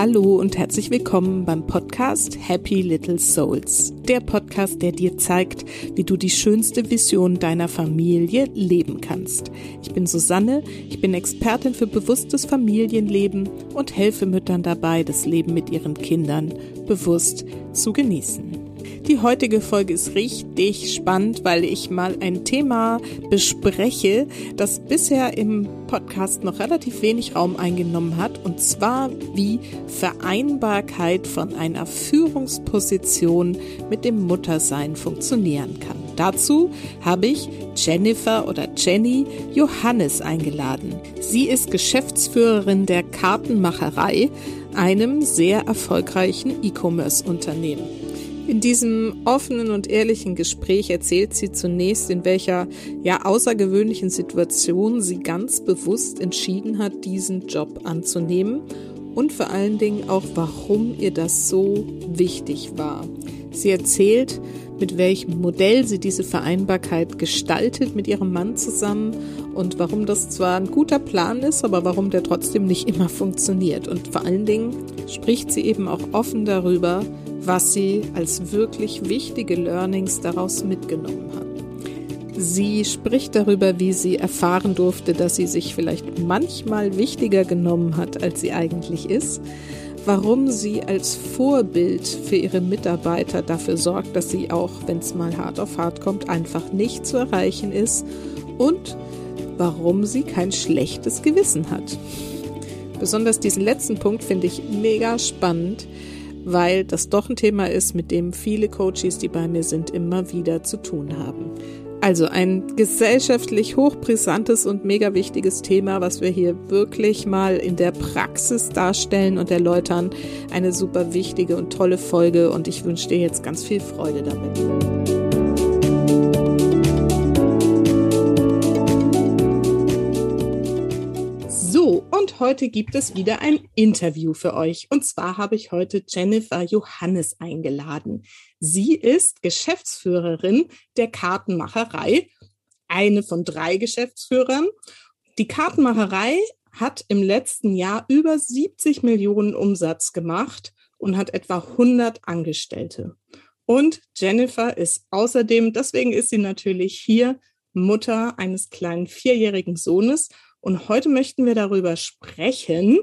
Hallo und herzlich willkommen beim Podcast Happy Little Souls. Der Podcast, der dir zeigt, wie du die schönste Vision deiner Familie leben kannst. Ich bin Susanne, ich bin Expertin für bewusstes Familienleben und helfe Müttern dabei, das Leben mit ihren Kindern bewusst zu genießen. Die heutige Folge ist richtig spannend, weil ich mal ein Thema bespreche, das bisher im Podcast noch relativ wenig Raum eingenommen hat, und zwar wie Vereinbarkeit von einer Führungsposition mit dem Muttersein funktionieren kann. Dazu habe ich Jennifer oder Jenny Johannes eingeladen. Sie ist Geschäftsführerin der Kartenmacherei, einem sehr erfolgreichen E-Commerce-Unternehmen. In diesem offenen und ehrlichen Gespräch erzählt sie zunächst, in welcher ja außergewöhnlichen Situation sie ganz bewusst entschieden hat, diesen Job anzunehmen und vor allen Dingen auch, warum ihr das so wichtig war. Sie erzählt, mit welchem Modell sie diese Vereinbarkeit gestaltet mit ihrem Mann zusammen und warum das zwar ein guter Plan ist, aber warum der trotzdem nicht immer funktioniert. Und vor allen Dingen spricht sie eben auch offen darüber, was sie als wirklich wichtige Learnings daraus mitgenommen hat. Sie spricht darüber, wie sie erfahren durfte, dass sie sich vielleicht manchmal wichtiger genommen hat, als sie eigentlich ist, warum sie als Vorbild für ihre Mitarbeiter dafür sorgt, dass sie auch, wenn es mal hart auf hart kommt, einfach nicht zu erreichen ist und warum sie kein schlechtes Gewissen hat. Besonders diesen letzten Punkt finde ich mega spannend, weil das doch ein Thema ist, mit dem viele Coaches, die bei mir sind, immer wieder zu tun haben. Also ein gesellschaftlich hochbrisantes und mega wichtiges Thema, was wir hier wirklich mal in der Praxis darstellen und erläutern. Eine super wichtige und tolle Folge und ich wünsche dir jetzt ganz viel Freude damit. Heute gibt es wieder ein Interview für euch. Und zwar habe ich heute Jennifer Johannes eingeladen. Sie ist Geschäftsführerin der Kartenmacherei, eine von drei Geschäftsführern. Die Kartenmacherei hat im letzten Jahr über 70 Millionen Umsatz gemacht und hat etwa 100 Angestellte. Und Jennifer ist außerdem, deswegen ist sie natürlich hier, Mutter eines kleinen vierjährigen Sohnes und heute möchten wir darüber sprechen,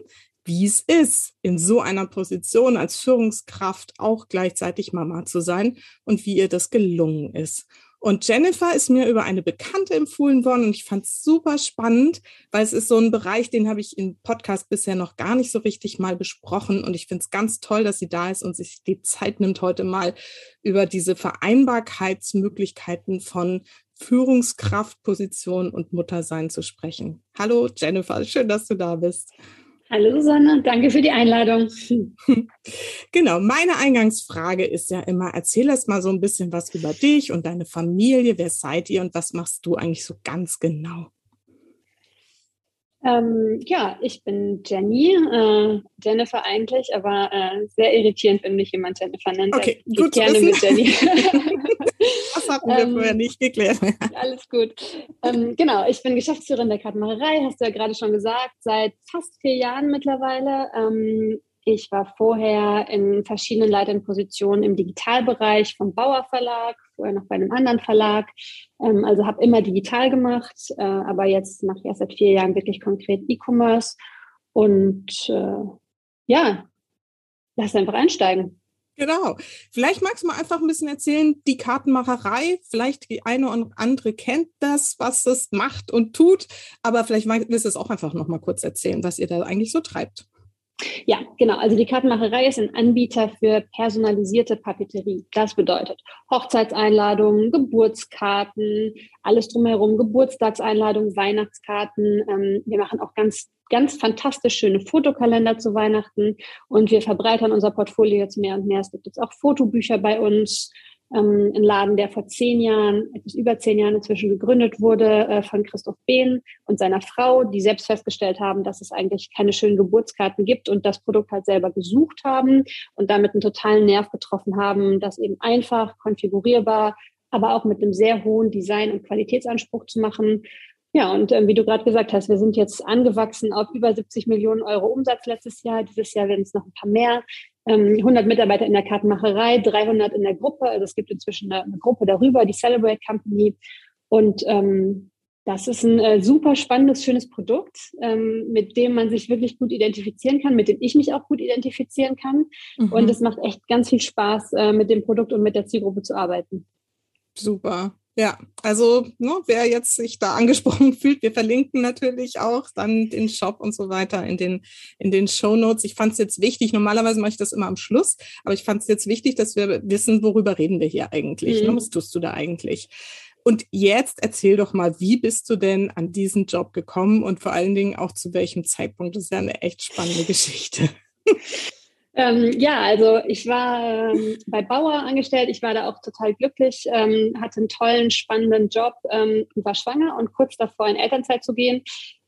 wie es ist, in so einer Position als Führungskraft auch gleichzeitig Mama zu sein und wie ihr das gelungen ist. Und Jennifer ist mir über eine Bekannte empfohlen worden und ich fand es super spannend, weil es ist so ein Bereich, den habe ich im Podcast bisher noch gar nicht so richtig mal besprochen und ich finde es ganz toll, dass sie da ist und sich die Zeit nimmt, heute mal über diese Vereinbarkeitsmöglichkeiten von Führungskraftposition und Muttersein zu sprechen. Hallo Jennifer, schön, dass du da bist. Hallo Susanne, danke für die Einladung. Genau, meine Eingangsfrage ist ja immer, erzähl erst mal so ein bisschen was über dich und deine Familie, wer seid ihr und was machst du eigentlich so ganz genau? Ähm, ja, ich bin Jenny, äh, Jennifer eigentlich, aber äh, sehr irritierend, wenn mich jemand Jennifer nennt. Okay, ich gut gerne mit Jenny. das hatten wir ähm, vorher nicht geklärt. alles gut. Ähm, genau, ich bin Geschäftsführerin der Kartenmacherei, hast du ja gerade schon gesagt, seit fast vier Jahren mittlerweile. Ähm, ich war vorher in verschiedenen leitenden Positionen im Digitalbereich vom Bauer Verlag, vorher noch bei einem anderen Verlag. Ähm, also habe immer digital gemacht, äh, aber jetzt mache ich erst seit vier Jahren wirklich konkret E-Commerce. Und äh, ja, lass einfach einsteigen. Genau. Vielleicht magst du mal einfach ein bisschen erzählen, die Kartenmacherei. Vielleicht die eine und andere kennt das, was es macht und tut. Aber vielleicht willst du es auch einfach noch mal kurz erzählen, was ihr da eigentlich so treibt. Ja, genau. Also die Kartenmacherei ist ein Anbieter für personalisierte Papeterie. Das bedeutet Hochzeitseinladungen, Geburtskarten, alles drumherum, Geburtstagseinladungen, Weihnachtskarten. Ähm, wir machen auch ganz, ganz fantastisch schöne Fotokalender zu Weihnachten und wir verbreitern unser Portfolio jetzt mehr und mehr. Es gibt jetzt auch Fotobücher bei uns ähm, ein Laden, der vor zehn Jahren, etwas über zehn Jahren inzwischen gegründet wurde äh, von Christoph Behn und seiner Frau, die selbst festgestellt haben, dass es eigentlich keine schönen Geburtskarten gibt und das Produkt halt selber gesucht haben und damit einen totalen Nerv getroffen haben, das eben einfach konfigurierbar, aber auch mit einem sehr hohen Design- und Qualitätsanspruch zu machen. Ja, und äh, wie du gerade gesagt hast, wir sind jetzt angewachsen auf über 70 Millionen Euro Umsatz letztes Jahr. Dieses Jahr werden es noch ein paar mehr. Ähm, 100 Mitarbeiter in der Kartenmacherei, 300 in der Gruppe. Also es gibt inzwischen eine, eine Gruppe darüber, die Celebrate Company. Und ähm, das ist ein äh, super spannendes, schönes Produkt, ähm, mit dem man sich wirklich gut identifizieren kann, mit dem ich mich auch gut identifizieren kann. Mhm. Und es macht echt ganz viel Spaß, äh, mit dem Produkt und mit der Zielgruppe zu arbeiten. Super. Ja, also ne, wer jetzt sich da angesprochen fühlt, wir verlinken natürlich auch dann den Shop und so weiter in den, in den Show Notes. Ich fand es jetzt wichtig, normalerweise mache ich das immer am Schluss, aber ich fand es jetzt wichtig, dass wir wissen, worüber reden wir hier eigentlich. Ne? Mhm. Ne? Was tust du da eigentlich? Und jetzt erzähl doch mal, wie bist du denn an diesen Job gekommen und vor allen Dingen auch zu welchem Zeitpunkt? Das ist ja eine echt spannende Geschichte. Ähm, ja, also ich war ähm, bei Bauer angestellt. Ich war da auch total glücklich, ähm, hatte einen tollen, spannenden Job ähm, war schwanger und kurz davor in Elternzeit zu gehen.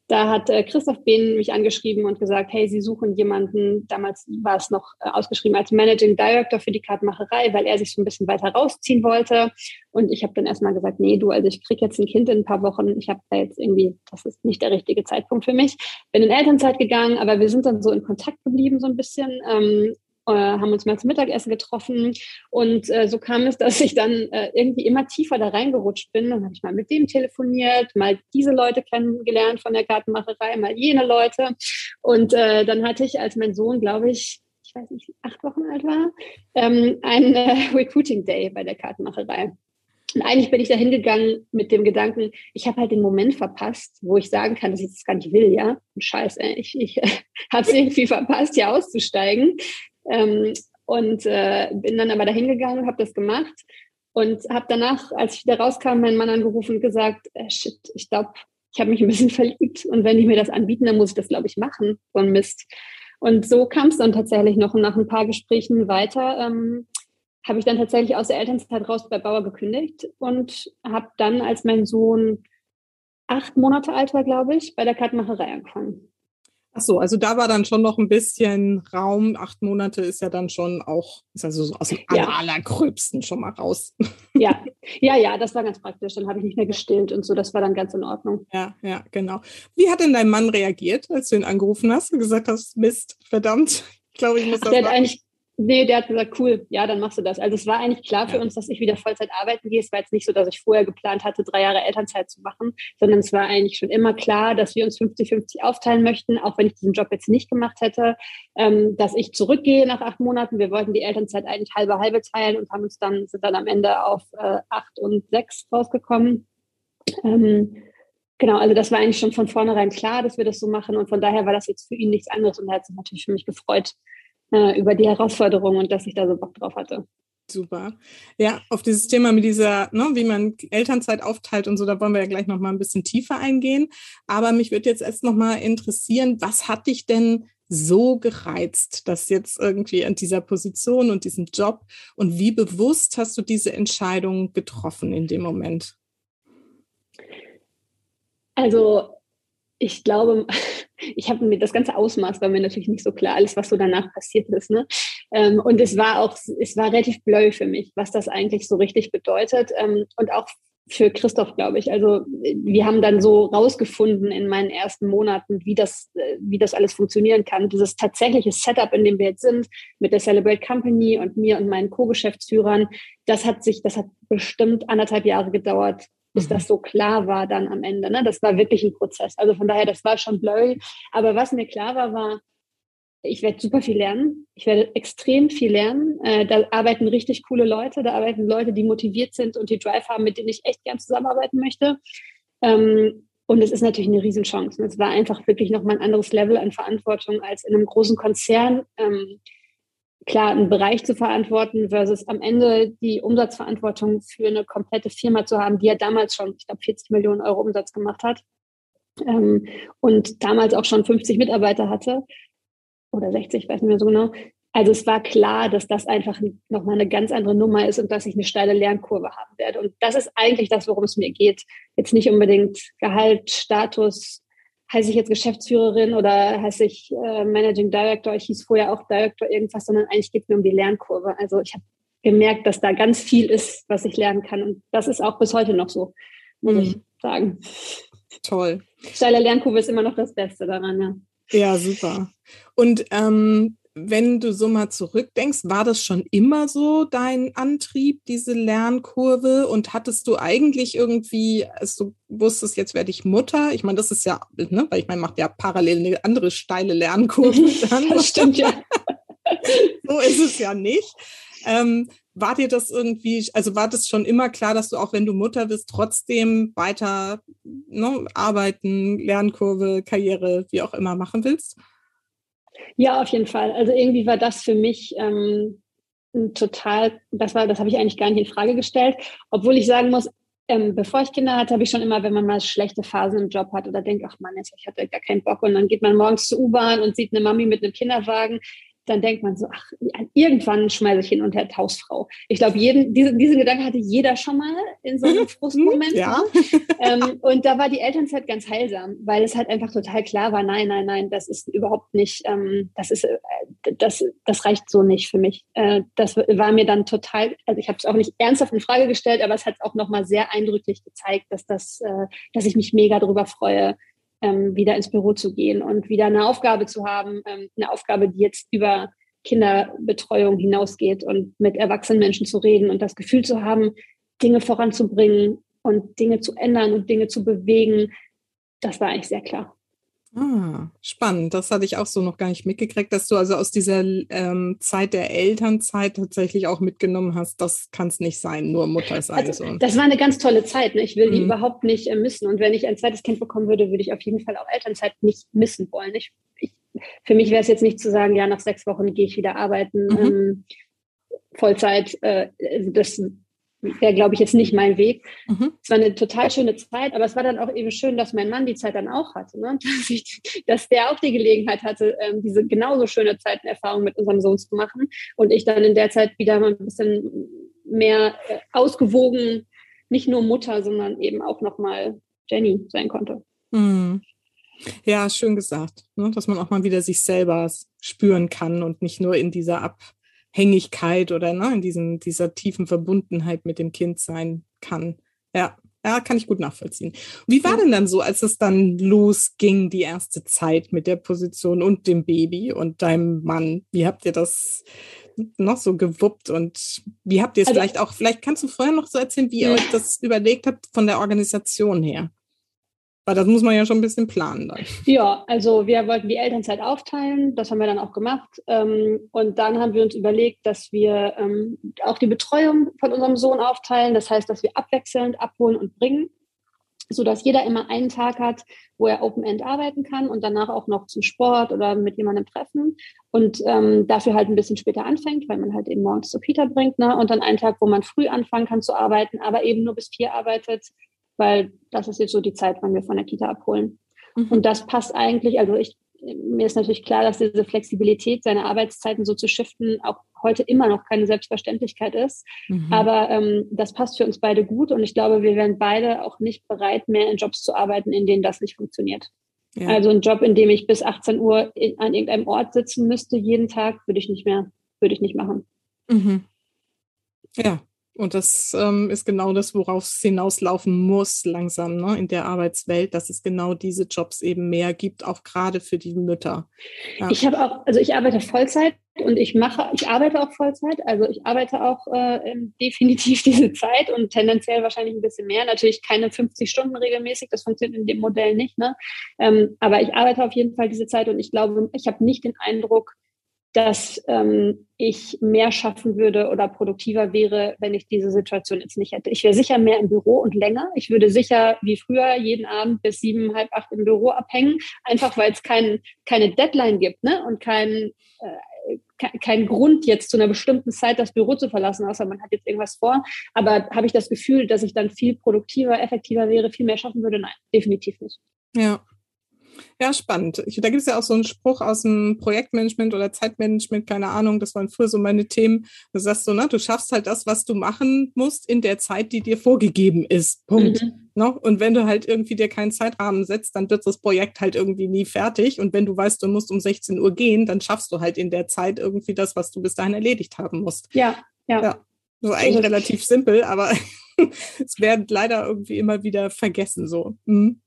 Da hat äh, Christoph Behn mich angeschrieben und gesagt, hey, Sie suchen jemanden, damals war es noch äh, ausgeschrieben als Managing Director für die Kartenmacherei, weil er sich so ein bisschen weiter rausziehen wollte. Und ich habe dann erstmal gesagt, nee, du, also ich krieg jetzt ein Kind in ein paar Wochen. Ich habe da jetzt irgendwie, das ist nicht der richtige Zeitpunkt für mich. Bin in Elternzeit gegangen, aber wir sind dann so in Kontakt geblieben so ein bisschen. Ähm, äh, haben uns mal zum Mittagessen getroffen. Und äh, so kam es, dass ich dann äh, irgendwie immer tiefer da reingerutscht bin. Dann habe ich mal mit dem telefoniert, mal diese Leute kennengelernt von der Gartenmacherei, mal jene Leute. Und äh, dann hatte ich, als mein Sohn, glaube ich, ich weiß nicht, acht Wochen alt war, ähm, einen äh, Recruiting Day bei der Kartenmacherei. Und eigentlich bin ich da hingegangen mit dem Gedanken, ich habe halt den Moment verpasst, wo ich sagen kann, dass ich das gar nicht will, ja. Und scheiße, ich, ich habe es irgendwie verpasst, hier auszusteigen. Ähm, und äh, bin dann aber dahin gegangen, habe das gemacht und habe danach, als ich wieder rauskam, meinen Mann angerufen und gesagt, äh, shit, ich glaube, ich habe mich ein bisschen verliebt und wenn die mir das anbieten, dann muss ich das, glaube ich, machen. So ein Mist. Und so kam es dann tatsächlich noch und nach ein paar Gesprächen weiter ähm, habe ich dann tatsächlich aus der Elternzeit raus bei Bauer gekündigt und habe dann, als mein Sohn acht Monate alt war, glaube ich, bei der Kartenmacherei angefangen. Ach so, also da war dann schon noch ein bisschen Raum. Acht Monate ist ja dann schon auch, ist also so aus dem ja. allergröbsten schon mal raus. Ja, ja, ja, das war ganz praktisch. Dann habe ich nicht mehr gestillt und so. Das war dann ganz in Ordnung. Ja, ja, genau. Wie hat denn dein Mann reagiert, als du ihn angerufen hast und gesagt hast, Mist, verdammt, ich glaube, ich muss das Der machen? hat eigentlich Nee, der hat gesagt, cool, ja, dann machst du das. Also es war eigentlich klar für uns, dass ich wieder Vollzeit arbeiten gehe. Es war jetzt nicht so, dass ich vorher geplant hatte, drei Jahre Elternzeit zu machen, sondern es war eigentlich schon immer klar, dass wir uns 50-50 aufteilen möchten, auch wenn ich diesen Job jetzt nicht gemacht hätte, ähm, dass ich zurückgehe nach acht Monaten. Wir wollten die Elternzeit eigentlich halbe halbe teilen und haben uns dann, sind dann am Ende auf äh, acht und sechs rausgekommen. Ähm, Genau, also das war eigentlich schon von vornherein klar, dass wir das so machen und von daher war das jetzt für ihn nichts anderes und er hat sich natürlich für mich gefreut, äh, über die Herausforderungen und dass ich da so Bock drauf hatte. Super. Ja, auf dieses Thema mit dieser, ne, wie man Elternzeit aufteilt und so, da wollen wir ja gleich noch mal ein bisschen tiefer eingehen. Aber mich würde jetzt erst noch mal interessieren, was hat dich denn so gereizt, dass jetzt irgendwie an dieser Position und diesem Job und wie bewusst hast du diese Entscheidung getroffen in dem Moment? Also ich glaube, ich habe mir das ganze Ausmaß war mir natürlich nicht so klar, alles, was so danach passiert ist. Ne? Ähm, und es war auch, es war relativ blöd für mich, was das eigentlich so richtig bedeutet. Ähm, und auch für Christoph, glaube ich. Also wir haben dann so rausgefunden in meinen ersten Monaten, wie das, wie das alles funktionieren kann. Dieses tatsächliche Setup, in dem wir jetzt sind, mit der Celebrate Company und mir und meinen Co-Geschäftsführern, das hat sich, das hat bestimmt anderthalb Jahre gedauert, bis das so klar war dann am Ende. Ne? Das war wirklich ein Prozess. Also von daher, das war schon blurry. Aber was mir klar war, war, ich werde super viel lernen. Ich werde extrem viel lernen. Äh, da arbeiten richtig coole Leute. Da arbeiten Leute, die motiviert sind und die Drive haben, mit denen ich echt gern zusammenarbeiten möchte. Ähm, und es ist natürlich eine Riesenchance. Es war einfach wirklich nochmal ein anderes Level an Verantwortung als in einem großen Konzern. Ähm, klar einen Bereich zu verantworten versus am Ende die Umsatzverantwortung für eine komplette Firma zu haben, die ja damals schon, ich glaube, 40 Millionen Euro Umsatz gemacht hat ähm, und damals auch schon 50 Mitarbeiter hatte oder 60, weiß nicht mehr so genau. Also es war klar, dass das einfach nochmal eine ganz andere Nummer ist und dass ich eine steile Lernkurve haben werde. Und das ist eigentlich das, worum es mir geht. Jetzt nicht unbedingt Gehalt, Status, heiße ich jetzt Geschäftsführerin oder heiße ich äh, Managing Director, ich hieß vorher auch Director irgendwas, sondern eigentlich geht es mir um die Lernkurve. Also ich habe gemerkt, dass da ganz viel ist, was ich lernen kann. Und das ist auch bis heute noch so, muss mhm. ich sagen. Toll. Steile Lernkurve ist immer noch das Beste daran, ja. Ja, super. Und ähm, wenn du so mal zurückdenkst, war das schon immer so dein Antrieb, diese Lernkurve? Und hattest du eigentlich irgendwie, als du wusstest, jetzt werde ich Mutter? Ich meine, das ist ja, ne, weil ich meine, macht ja parallel eine andere steile Lernkurve dann. das stimmt ja. so ist es ja nicht. Ähm, war dir das irgendwie, also war das schon immer klar, dass du auch wenn du Mutter bist, trotzdem weiter ne, arbeiten, Lernkurve, Karriere, wie auch immer machen willst? Ja, auf jeden Fall. Also irgendwie war das für mich ähm, total, das war, das habe ich eigentlich gar nicht in Frage gestellt, obwohl ich sagen muss, ähm, bevor ich Kinder hatte, habe ich schon immer, wenn man mal schlechte Phasen im Job hat oder denkt, ach Mann, jetzt, ich hatte gar keinen Bock und dann geht man morgens zur U-Bahn und sieht eine Mami mit einem Kinderwagen, dann denkt man so, ach, irgendwann schmeiße ich hin und her Tausfrau. Ich glaube, jeden, diese, diesen Gedanken hatte jeder schon mal in so einem Frustmoment. ja. ähm, und da war die Elternzeit ganz heilsam, weil es halt einfach total klar war, nein, nein, nein, das ist überhaupt nicht, ähm, das ist, äh, das, das reicht so nicht für mich. Äh, das war mir dann total, also ich habe es auch nicht ernsthaft in Frage gestellt, aber es hat auch nochmal sehr eindrücklich gezeigt, dass das, äh, dass ich mich mega darüber freue, ähm, wieder ins Büro zu gehen und wieder eine Aufgabe zu haben, ähm, eine Aufgabe, die jetzt über Kinderbetreuung hinausgeht und mit erwachsenen Menschen zu reden und das Gefühl zu haben, Dinge voranzubringen und Dinge zu ändern und Dinge zu bewegen, das war eigentlich sehr klar. Ah, spannend. Das hatte ich auch so noch gar nicht mitgekriegt, dass du also aus dieser ähm, Zeit der Elternzeit tatsächlich auch mitgenommen hast, das kann es nicht sein, nur Mutter sein. Also, das war eine ganz tolle Zeit. Ne? Ich will die mhm. überhaupt nicht äh, missen. Und wenn ich ein zweites Kind bekommen würde, würde ich auf jeden Fall auch Elternzeit nicht missen wollen. Ich, ich, für mich wäre es jetzt nicht zu sagen, ja, nach sechs Wochen gehe ich wieder arbeiten. Mhm. Ähm, Vollzeit, äh, das wäre, glaube ich, jetzt nicht mein Weg. Mhm. Es war eine total schöne Zeit, aber es war dann auch eben schön, dass mein Mann die Zeit dann auch hatte. Ne? Dass, ich, dass der auch die Gelegenheit hatte, ähm, diese genauso schöne Zeitenerfahrung mit unserem Sohn zu machen. Und ich dann in der Zeit wieder mal ein bisschen mehr äh, ausgewogen, nicht nur Mutter, sondern eben auch nochmal Jenny sein konnte. Mhm. Ja, schön gesagt, ne? dass man auch mal wieder sich selber spüren kann und nicht nur in dieser Ab Hängigkeit oder ne, in diesem, dieser tiefen Verbundenheit mit dem Kind sein kann. Ja, ja, kann ich gut nachvollziehen. Wie war denn dann so, als es dann losging, die erste Zeit mit der Position und dem Baby und deinem Mann? Wie habt ihr das noch so gewuppt und wie habt ihr es also, vielleicht auch, vielleicht kannst du vorher noch so erzählen, wie ihr euch das überlegt habt von der Organisation her? Weil das muss man ja schon ein bisschen planen dann. Ja, also wir wollten die Elternzeit aufteilen, das haben wir dann auch gemacht. Ähm, und dann haben wir uns überlegt, dass wir ähm, auch die Betreuung von unserem Sohn aufteilen. Das heißt, dass wir abwechselnd abholen und bringen, sodass jeder immer einen Tag hat, wo er Open-End arbeiten kann und danach auch noch zum Sport oder mit jemandem treffen und ähm, dafür halt ein bisschen später anfängt, weil man halt eben morgens zur Kita bringt. Ne? Und dann einen Tag, wo man früh anfangen kann zu arbeiten, aber eben nur bis vier arbeitet weil das ist jetzt so die Zeit, wann wir von der Kita abholen. Mhm. Und das passt eigentlich, also ich, mir ist natürlich klar, dass diese Flexibilität, seine Arbeitszeiten so zu shiften, auch heute immer noch keine Selbstverständlichkeit ist. Mhm. Aber ähm, das passt für uns beide gut und ich glaube, wir wären beide auch nicht bereit, mehr in Jobs zu arbeiten, in denen das nicht funktioniert. Ja. Also ein Job, in dem ich bis 18 Uhr in, an irgendeinem Ort sitzen müsste, jeden Tag, würde ich nicht mehr, würde ich nicht machen. Mhm. Ja, und das ähm, ist genau das, worauf es hinauslaufen muss, langsam ne, in der Arbeitswelt, dass es genau diese Jobs eben mehr gibt, auch gerade für die Mütter. Ja. Ich habe auch, also ich arbeite Vollzeit und ich mache, ich arbeite auch Vollzeit, also ich arbeite auch äh, definitiv diese Zeit und tendenziell wahrscheinlich ein bisschen mehr. Natürlich keine 50 Stunden regelmäßig, das funktioniert in dem Modell nicht, ne? Ähm, aber ich arbeite auf jeden Fall diese Zeit und ich glaube, ich habe nicht den Eindruck, dass ähm, ich mehr schaffen würde oder produktiver wäre, wenn ich diese Situation jetzt nicht hätte. Ich wäre sicher mehr im Büro und länger. Ich würde sicher wie früher jeden Abend bis sieben, halb acht im Büro abhängen, einfach weil es kein, keine Deadline gibt ne? und kein, äh, kein Grund jetzt zu einer bestimmten Zeit das Büro zu verlassen, außer man hat jetzt irgendwas vor. Aber habe ich das Gefühl, dass ich dann viel produktiver, effektiver wäre, viel mehr schaffen würde? Nein, definitiv nicht. Ja, ja, spannend. Ich, da gibt es ja auch so einen Spruch aus dem Projektmanagement oder Zeitmanagement, keine Ahnung, das waren früher so meine Themen. Du sagst so, ne, du schaffst halt das, was du machen musst in der Zeit, die dir vorgegeben ist. Punkt. Mhm. Ne? Und wenn du halt irgendwie dir keinen Zeitrahmen setzt, dann wird das Projekt halt irgendwie nie fertig. Und wenn du weißt, du musst um 16 Uhr gehen, dann schaffst du halt in der Zeit irgendwie das, was du bis dahin erledigt haben musst. Ja, ja. ja. So eigentlich also, relativ simpel, aber es wird leider irgendwie immer wieder vergessen so. Mhm.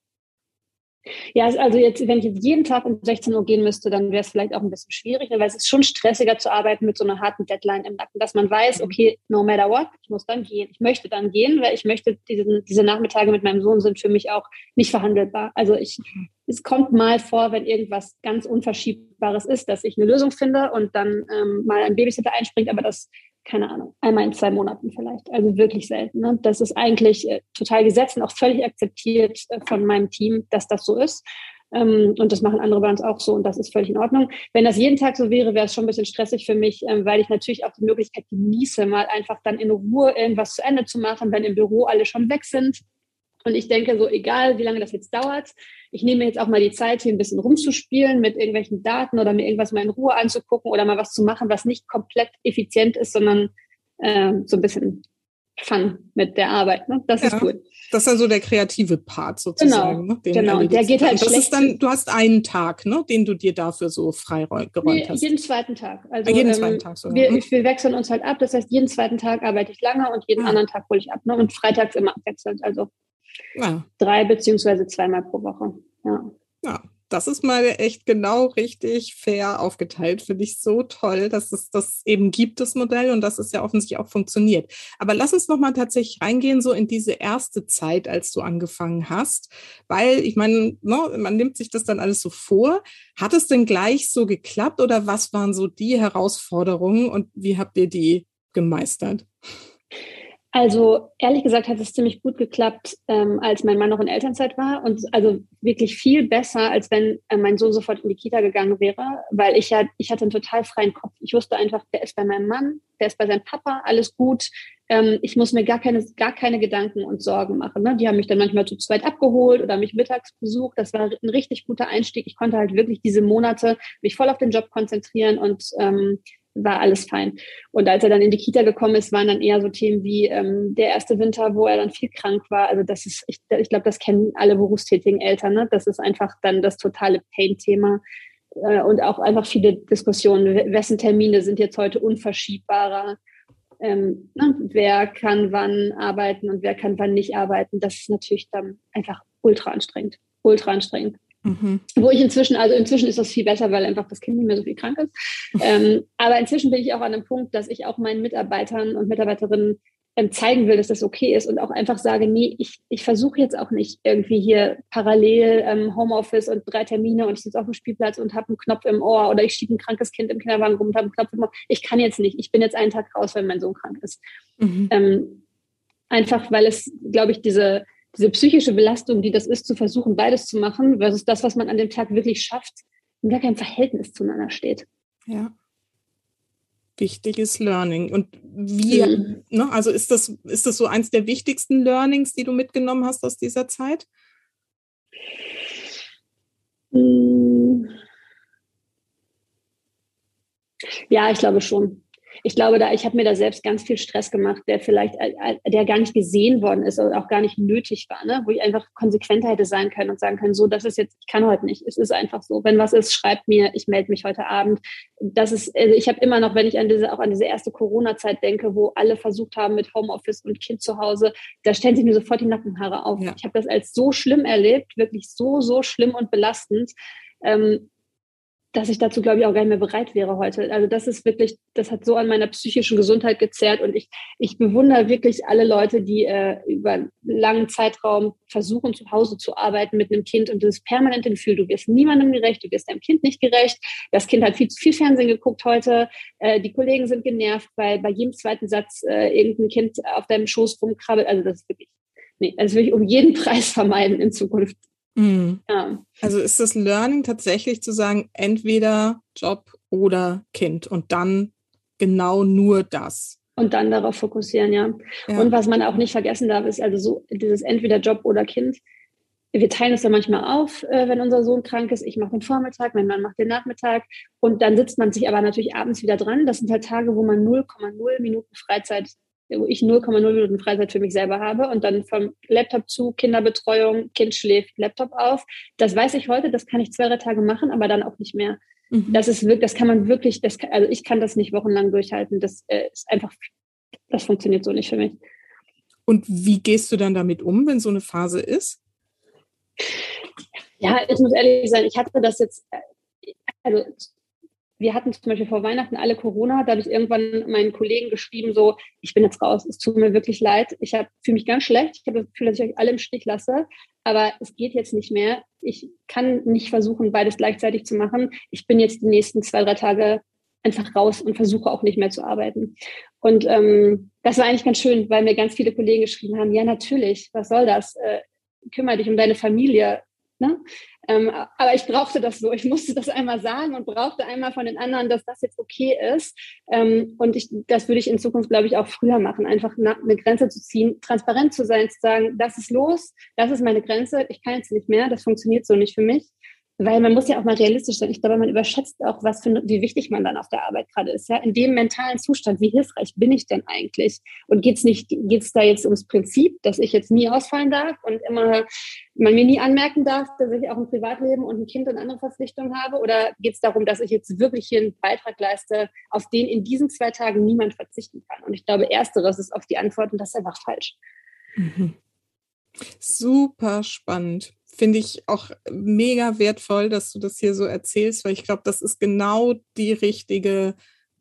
Ja, also jetzt, wenn ich jetzt jeden Tag um 16 Uhr gehen müsste, dann wäre es vielleicht auch ein bisschen schwierig, weil es ist schon stressiger zu arbeiten mit so einer harten Deadline im Nacken, dass man weiß, okay, no matter what, ich muss dann gehen. Ich möchte dann gehen, weil ich möchte, diese, diese Nachmittage mit meinem Sohn sind für mich auch nicht verhandelbar. Also ich, mhm. es kommt mal vor, wenn irgendwas ganz Unverschiebbares ist, dass ich eine Lösung finde und dann ähm, mal ein Babysitter einspringt, aber das keine Ahnung, einmal in zwei Monaten vielleicht. Also wirklich selten. Ne? Das ist eigentlich äh, total gesetzt und auch völlig akzeptiert äh, von meinem Team, dass das so ist. Ähm, und das machen andere bei uns auch so und das ist völlig in Ordnung. Wenn das jeden Tag so wäre, wäre es schon ein bisschen stressig für mich, ähm, weil ich natürlich auch die Möglichkeit genieße, mal einfach dann in Ruhe irgendwas zu Ende zu machen, wenn im Büro alle schon weg sind und ich denke so, egal wie lange das jetzt dauert, ich nehme jetzt auch mal die Zeit, hier ein bisschen rumzuspielen mit irgendwelchen Daten oder mir irgendwas mal in Ruhe anzugucken oder mal was zu machen, was nicht komplett effizient ist, sondern äh, so ein bisschen Fun mit der Arbeit. Ne? Das ja, ist gut. Das ist dann so der kreative Part sozusagen. Genau, ne? genau. der geht halt das schlecht. Ist dann, du hast einen Tag, ne, den du dir dafür so freigeräumt nee, hast. Jeden zweiten Tag. Also jeden ähm, zweiten Tag sogar. Wir, hm? wir, wechseln uns halt ab. Das heißt, jeden zweiten Tag arbeite ich lange und jeden ah. anderen Tag hole ich ab. Ne? Und freitags immer abwechselnd. Also ja. Drei beziehungsweise zweimal pro Woche. Ja. ja, das ist mal echt genau richtig fair aufgeteilt. Finde ich so toll, dass es das eben gibt, das Modell, und dass es ja offensichtlich auch funktioniert. Aber lass uns nochmal tatsächlich reingehen, so in diese erste Zeit, als du angefangen hast. Weil, ich meine, ne, man nimmt sich das dann alles so vor. Hat es denn gleich so geklappt oder was waren so die Herausforderungen und wie habt ihr die gemeistert? Also ehrlich gesagt hat es ziemlich gut geklappt, ähm, als mein Mann noch in Elternzeit war und also wirklich viel besser, als wenn äh, mein Sohn sofort in die Kita gegangen wäre, weil ich ja, ich hatte einen total freien Kopf. Ich wusste einfach, der ist bei meinem Mann, der ist bei seinem Papa, alles gut. Ähm, ich muss mir gar keine, gar keine Gedanken und Sorgen machen. Ne? Die haben mich dann manchmal zu zweit abgeholt oder mich mittags besucht. Das war ein richtig guter Einstieg. Ich konnte halt wirklich diese Monate mich voll auf den Job konzentrieren und ähm, war alles fein. Und als er dann in die Kita gekommen ist, waren dann eher so Themen wie ähm, der erste Winter, wo er dann viel krank war. Also das ist, ich, ich glaube, das kennen alle berufstätigen Eltern. Ne? Das ist einfach dann das totale Pain-Thema. Äh, und auch einfach viele Diskussionen, wessen Termine sind jetzt heute unverschiebbarer. Ähm, ne? Wer kann wann arbeiten und wer kann wann nicht arbeiten. Das ist natürlich dann einfach ultra anstrengend. Ultra anstrengend. Mhm. Wo ich inzwischen, also inzwischen ist das viel besser, weil einfach das Kind nicht mehr so viel krank ist. ähm, aber inzwischen bin ich auch an einem Punkt, dass ich auch meinen Mitarbeitern und Mitarbeiterinnen ähm, zeigen will, dass das okay ist und auch einfach sage, nee, ich, ich versuche jetzt auch nicht irgendwie hier parallel ähm, Homeoffice und drei Termine und ich sitze auf dem Spielplatz und habe einen Knopf im Ohr oder ich schiebe ein krankes Kind im Kinderwagen rum und habe einen Knopf im Ohr. Ich kann jetzt nicht. Ich bin jetzt einen Tag raus, wenn mein Sohn krank ist. Mhm. Ähm, einfach, weil es, glaube ich, diese diese psychische Belastung, die das ist, zu versuchen, beides zu machen, versus das, was man an dem Tag wirklich schafft, in gar keinem Verhältnis zueinander steht. Ja. Wichtiges Learning. Und wie, mhm. ne, also ist das, ist das so eins der wichtigsten Learnings, die du mitgenommen hast aus dieser Zeit? Hm. Ja, ich glaube schon ich glaube, da, ich habe mir da selbst ganz viel Stress gemacht, der vielleicht, äh, äh, der gar nicht gesehen worden ist oder auch gar nicht nötig war, ne? wo ich einfach konsequenter hätte sein können und sagen können, so, das ist jetzt, ich kann heute nicht. Es ist einfach so. Wenn was ist, schreibt mir, ich melde mich heute Abend. Das ist, also ich habe immer noch, wenn ich an diese, auch an diese erste Corona-Zeit denke, wo alle versucht haben mit Homeoffice und Kind zu Hause, da stellen sich mir sofort die Nackenhaare auf. Ja. Ich habe das als so schlimm erlebt, wirklich so, so schlimm und belastend. Ähm, dass ich dazu, glaube ich, auch gar nicht mehr bereit wäre heute. Also das ist wirklich, das hat so an meiner psychischen Gesundheit gezerrt und ich, ich bewundere wirklich alle Leute, die äh, über einen langen Zeitraum versuchen, zu Hause zu arbeiten mit einem Kind und das permanente Gefühl, du wirst niemandem gerecht, du wirst deinem Kind nicht gerecht. Das Kind hat viel zu viel Fernsehen geguckt heute, äh, die Kollegen sind genervt, weil bei jedem zweiten Satz äh, irgendein Kind auf deinem Schoß rumkrabbelt. Also das ist wirklich, nee, das will ich um jeden Preis vermeiden in Zukunft. Mhm. Ja. Also ist das Learning tatsächlich zu sagen, entweder Job oder Kind und dann genau nur das. Und dann darauf fokussieren, ja. ja. Und was man auch nicht vergessen darf, ist also so dieses entweder Job oder Kind. Wir teilen es dann manchmal auf, äh, wenn unser Sohn krank ist. Ich mache den Vormittag, mein Mann macht den Nachmittag. Und dann sitzt man sich aber natürlich abends wieder dran. Das sind halt Tage, wo man 0,0 Minuten Freizeit wo ich 0,0 Minuten Freizeit für mich selber habe und dann vom Laptop zu Kinderbetreuung, Kind schläft, Laptop auf. Das weiß ich heute, das kann ich zwei, drei Tage machen, aber dann auch nicht mehr. Mhm. Das ist wirklich, das kann man wirklich, das kann, also ich kann das nicht wochenlang durchhalten. Das äh, ist einfach, das funktioniert so nicht für mich. Und wie gehst du dann damit um, wenn so eine Phase ist? Ja, ich muss ehrlich sein, ich hatte das jetzt, äh, also wir hatten zum Beispiel vor Weihnachten alle Corona, da habe ich irgendwann meinen Kollegen geschrieben, so, ich bin jetzt raus, es tut mir wirklich leid, ich fühle mich ganz schlecht, ich habe das Gefühl, dass ich euch alle im Stich lasse, aber es geht jetzt nicht mehr. Ich kann nicht versuchen, beides gleichzeitig zu machen. Ich bin jetzt die nächsten zwei, drei Tage einfach raus und versuche auch nicht mehr zu arbeiten. Und ähm, das war eigentlich ganz schön, weil mir ganz viele Kollegen geschrieben haben, ja natürlich, was soll das? Äh, kümmere dich um deine Familie. Ne? Ähm, aber ich brauchte das so. Ich musste das einmal sagen und brauchte einmal von den anderen, dass das jetzt okay ist. Ähm, und ich, das würde ich in Zukunft, glaube ich, auch früher machen. Einfach eine Grenze zu ziehen, transparent zu sein, zu sagen, das ist los, das ist meine Grenze, ich kann jetzt nicht mehr, das funktioniert so nicht für mich. Weil man muss ja auch mal realistisch sein. Ich glaube, man überschätzt auch, was für, wie wichtig man dann auf der Arbeit gerade ist. Ja, in dem mentalen Zustand, wie hilfreich bin ich denn eigentlich? Und geht's nicht, geht's da jetzt ums Prinzip, dass ich jetzt nie ausfallen darf und immer man mir nie anmerken darf, dass ich auch ein Privatleben und ein Kind und andere Verpflichtungen habe? Oder geht's darum, dass ich jetzt wirklich hier einen Beitrag leiste, auf den in diesen zwei Tagen niemand verzichten kann? Und ich glaube, ersteres ist auf die Antwort und das ist einfach falsch. Mhm. Super spannend finde ich auch mega wertvoll, dass du das hier so erzählst, weil ich glaube, das ist genau die richtige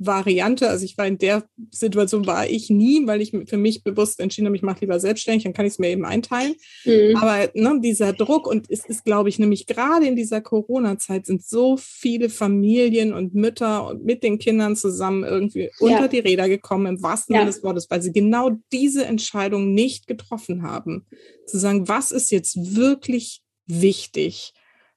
Variante. Also ich war in der Situation war ich nie, weil ich für mich bewusst entschieden habe, ich mache lieber selbstständig, dann kann ich es mir eben einteilen. Mhm. Aber ne, dieser Druck und es ist, glaube ich, nämlich gerade in dieser Corona-Zeit sind so viele Familien und Mütter und mit den Kindern zusammen irgendwie ja. unter die Räder gekommen, im wahrsten Sinne ja. des Wortes, weil sie genau diese Entscheidung nicht getroffen haben. Zu sagen, was ist jetzt wirklich wichtig?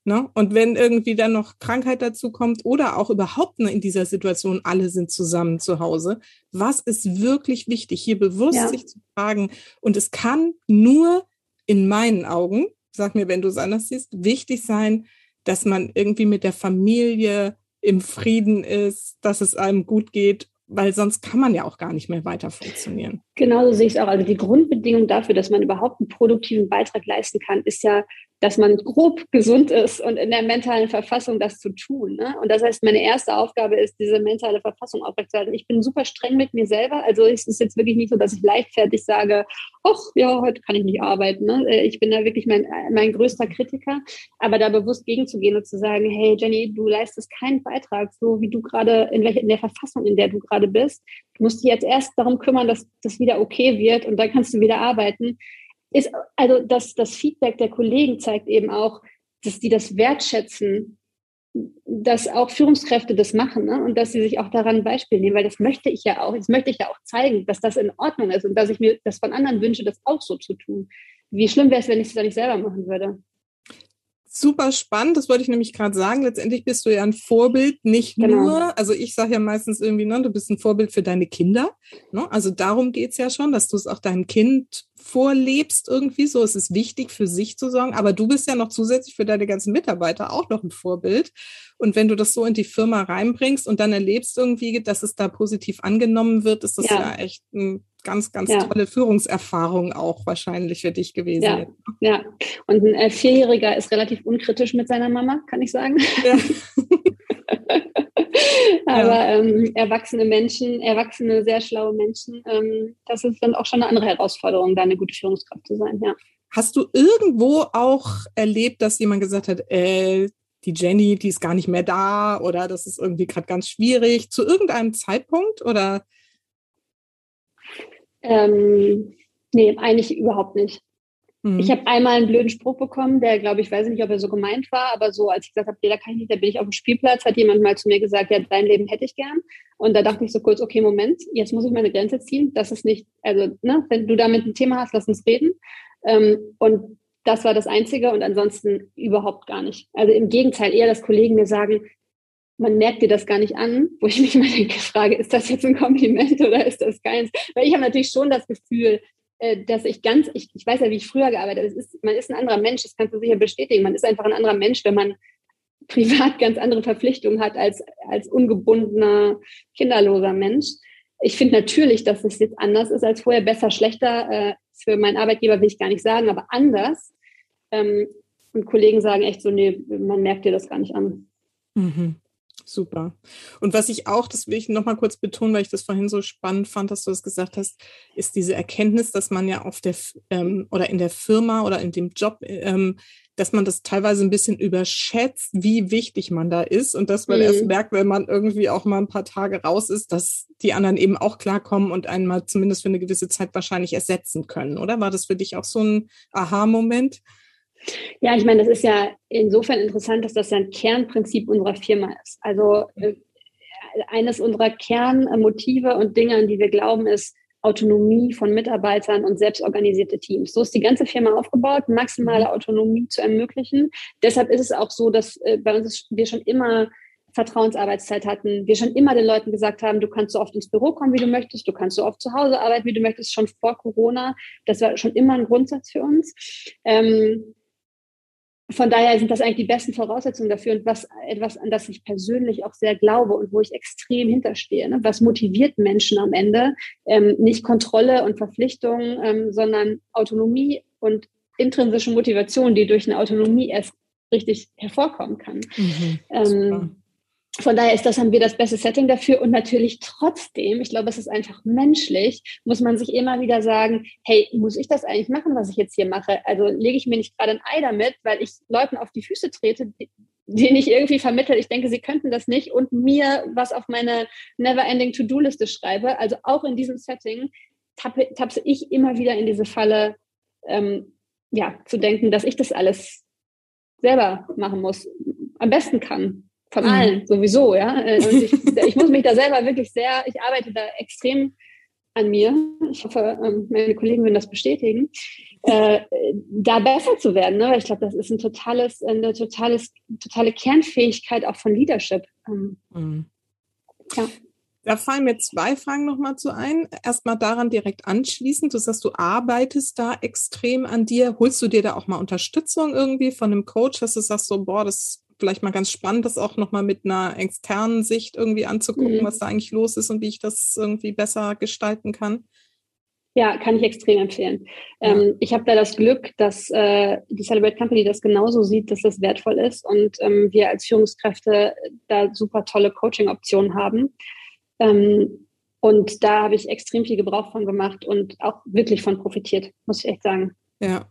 Ne? Und wenn irgendwie dann noch Krankheit dazu kommt oder auch überhaupt in dieser Situation, alle sind zusammen zu Hause, was ist wirklich wichtig, hier bewusst ja. sich zu fragen? Und es kann nur in meinen Augen, sag mir, wenn du es anders siehst, wichtig sein, dass man irgendwie mit der Familie im Frieden ist, dass es einem gut geht weil sonst kann man ja auch gar nicht mehr weiter funktionieren. Genau so sehe ich es auch. Also die Grundbedingung dafür, dass man überhaupt einen produktiven Beitrag leisten kann, ist ja, dass man grob gesund ist und in der mentalen Verfassung das zu tun. Ne? Und das heißt, meine erste Aufgabe ist, diese mentale Verfassung aufrechtzuerhalten. Ich bin super streng mit mir selber. Also es ist jetzt wirklich nicht so, dass ich leichtfertig sage, ach ja, heute kann ich nicht arbeiten. Ne? Äh, ich bin da wirklich mein, mein größter Kritiker. Aber da bewusst gegenzugehen und zu sagen, hey Jenny, du leistest keinen Beitrag, so wie du gerade, in, in der Verfassung, in der du gerade bist. Du musst dich jetzt erst darum kümmern, dass das wieder okay wird und dann kannst du wieder arbeiten ist, also das, das Feedback der Kollegen zeigt eben auch, dass die das wertschätzen, dass auch Führungskräfte das machen ne? und dass sie sich auch daran ein Beispiel nehmen, weil das möchte ich ja auch, das möchte ich ja auch zeigen, dass das in Ordnung ist und dass ich mir das von anderen wünsche, das auch so zu tun. Wie schlimm wäre es, wenn ich es da nicht selber machen würde? Super spannend. Das wollte ich nämlich gerade sagen. Letztendlich bist du ja ein Vorbild, nicht genau. nur, also ich sage ja meistens irgendwie, ne, du bist ein Vorbild für deine Kinder. Ne? Also darum geht's ja schon, dass du es auch deinem Kind vorlebst irgendwie. So es ist wichtig für sich zu sorgen. Aber du bist ja noch zusätzlich für deine ganzen Mitarbeiter auch noch ein Vorbild. Und wenn du das so in die Firma reinbringst und dann erlebst irgendwie, dass es da positiv angenommen wird, ist das ja, ja echt ein ganz, ganz ja. tolle Führungserfahrung auch wahrscheinlich für dich gewesen. Ja, ja. und ein äh, Vierjähriger ist relativ unkritisch mit seiner Mama, kann ich sagen. Ja. Aber ähm, erwachsene Menschen, erwachsene, sehr schlaue Menschen, ähm, das ist dann auch schon eine andere Herausforderung, da eine gute Führungskraft zu sein, ja. Hast du irgendwo auch erlebt, dass jemand gesagt hat, äh, die Jenny, die ist gar nicht mehr da oder das ist irgendwie gerade ganz schwierig, zu irgendeinem Zeitpunkt oder ähm, nee, eigentlich überhaupt nicht. Mhm. Ich habe einmal einen blöden Spruch bekommen, der, glaube ich, weiß nicht, ob er so gemeint war, aber so, als ich gesagt habe, nee, da kann ich nicht, da bin ich auf dem Spielplatz, hat jemand mal zu mir gesagt, ja, dein Leben hätte ich gern. Und da dachte ich so kurz, okay, Moment, jetzt muss ich meine Grenze ziehen. Das ist nicht, also, ne, wenn du damit ein Thema hast, lass uns reden. Ähm, und das war das Einzige und ansonsten überhaupt gar nicht. Also im Gegenteil, eher, dass Kollegen mir sagen, man merkt dir das gar nicht an, wo ich mich immer denke, frage, ist das jetzt ein Kompliment oder ist das keins? Weil ich habe natürlich schon das Gefühl, äh, dass ich ganz, ich, ich weiß ja, wie ich früher gearbeitet habe, ist, man ist ein anderer Mensch, das kannst du sicher bestätigen. Man ist einfach ein anderer Mensch, wenn man privat ganz andere Verpflichtungen hat als, als ungebundener, kinderloser Mensch. Ich finde natürlich, dass es jetzt anders ist als vorher, besser, schlechter. Äh, für meinen Arbeitgeber will ich gar nicht sagen, aber anders. Ähm, und Kollegen sagen echt so, nee, man merkt dir das gar nicht an. Mhm. Super. Und was ich auch, das will ich nochmal kurz betonen, weil ich das vorhin so spannend fand, dass du das gesagt hast, ist diese Erkenntnis, dass man ja auf der ähm, oder in der Firma oder in dem Job ähm, dass man das teilweise ein bisschen überschätzt, wie wichtig man da ist und dass man mhm. erst merkt, wenn man irgendwie auch mal ein paar Tage raus ist, dass die anderen eben auch klarkommen und einen mal zumindest für eine gewisse Zeit wahrscheinlich ersetzen können, oder? War das für dich auch so ein Aha-Moment? Ja, ich meine, das ist ja insofern interessant, dass das ja ein Kernprinzip unserer Firma ist. Also äh, eines unserer Kernmotive und Dinge, an die wir glauben, ist Autonomie von Mitarbeitern und selbstorganisierte Teams. So ist die ganze Firma aufgebaut, maximale mhm. Autonomie zu ermöglichen. Deshalb ist es auch so, dass äh, bei uns ist, wir schon immer Vertrauensarbeitszeit hatten, wir schon immer den Leuten gesagt haben, du kannst so oft ins Büro kommen, wie du möchtest, du kannst so oft zu Hause arbeiten, wie du möchtest, schon vor Corona. Das war schon immer ein Grundsatz für uns. Ähm, von daher sind das eigentlich die besten Voraussetzungen dafür und was etwas, an das ich persönlich auch sehr glaube und wo ich extrem hinterstehe. Ne? Was motiviert Menschen am Ende? Ähm, nicht Kontrolle und Verpflichtung, ähm, sondern Autonomie und intrinsische Motivation, die durch eine Autonomie erst richtig hervorkommen kann. Mhm, ähm, von daher ist das, haben wir das beste Setting dafür. Und natürlich trotzdem, ich glaube, es ist einfach menschlich, muss man sich immer wieder sagen, hey, muss ich das eigentlich machen, was ich jetzt hier mache? Also lege ich mir nicht gerade ein Ei damit, weil ich Leuten auf die Füße trete, denen ich irgendwie vermittle, ich denke, sie könnten das nicht und mir was auf meine Never-Ending To-Do-Liste schreibe. Also auch in diesem Setting tappe, tapse ich immer wieder in diese Falle, ähm, ja, zu denken, dass ich das alles selber machen muss, am besten kann. Von mhm. allen sowieso, ja. Äh, und ich, ich muss mich da selber wirklich sehr, ich arbeite da extrem an mir. Ich hoffe, ähm, meine Kollegen würden das bestätigen, äh, da besser zu werden. Ne? Weil ich glaube, das ist ein totales, eine totales, totale Kernfähigkeit auch von Leadership. Ähm, mhm. Ja. Da fallen mir zwei Fragen nochmal zu ein. Erstmal daran direkt anschließend. Du sagst, du arbeitest da extrem an dir. Holst du dir da auch mal Unterstützung irgendwie von einem Coach, dass du sagst so, boah, das vielleicht mal ganz spannend, das auch nochmal mit einer externen Sicht irgendwie anzugucken, mhm. was da eigentlich los ist und wie ich das irgendwie besser gestalten kann. Ja, kann ich extrem empfehlen. Ja. Ähm, ich habe da das Glück, dass äh, die Celebrate Company das genauso sieht, dass das wertvoll ist und ähm, wir als Führungskräfte da super tolle Coaching-Optionen haben. Ähm, und da habe ich extrem viel Gebrauch von gemacht und auch wirklich von profitiert, muss ich echt sagen. Ja,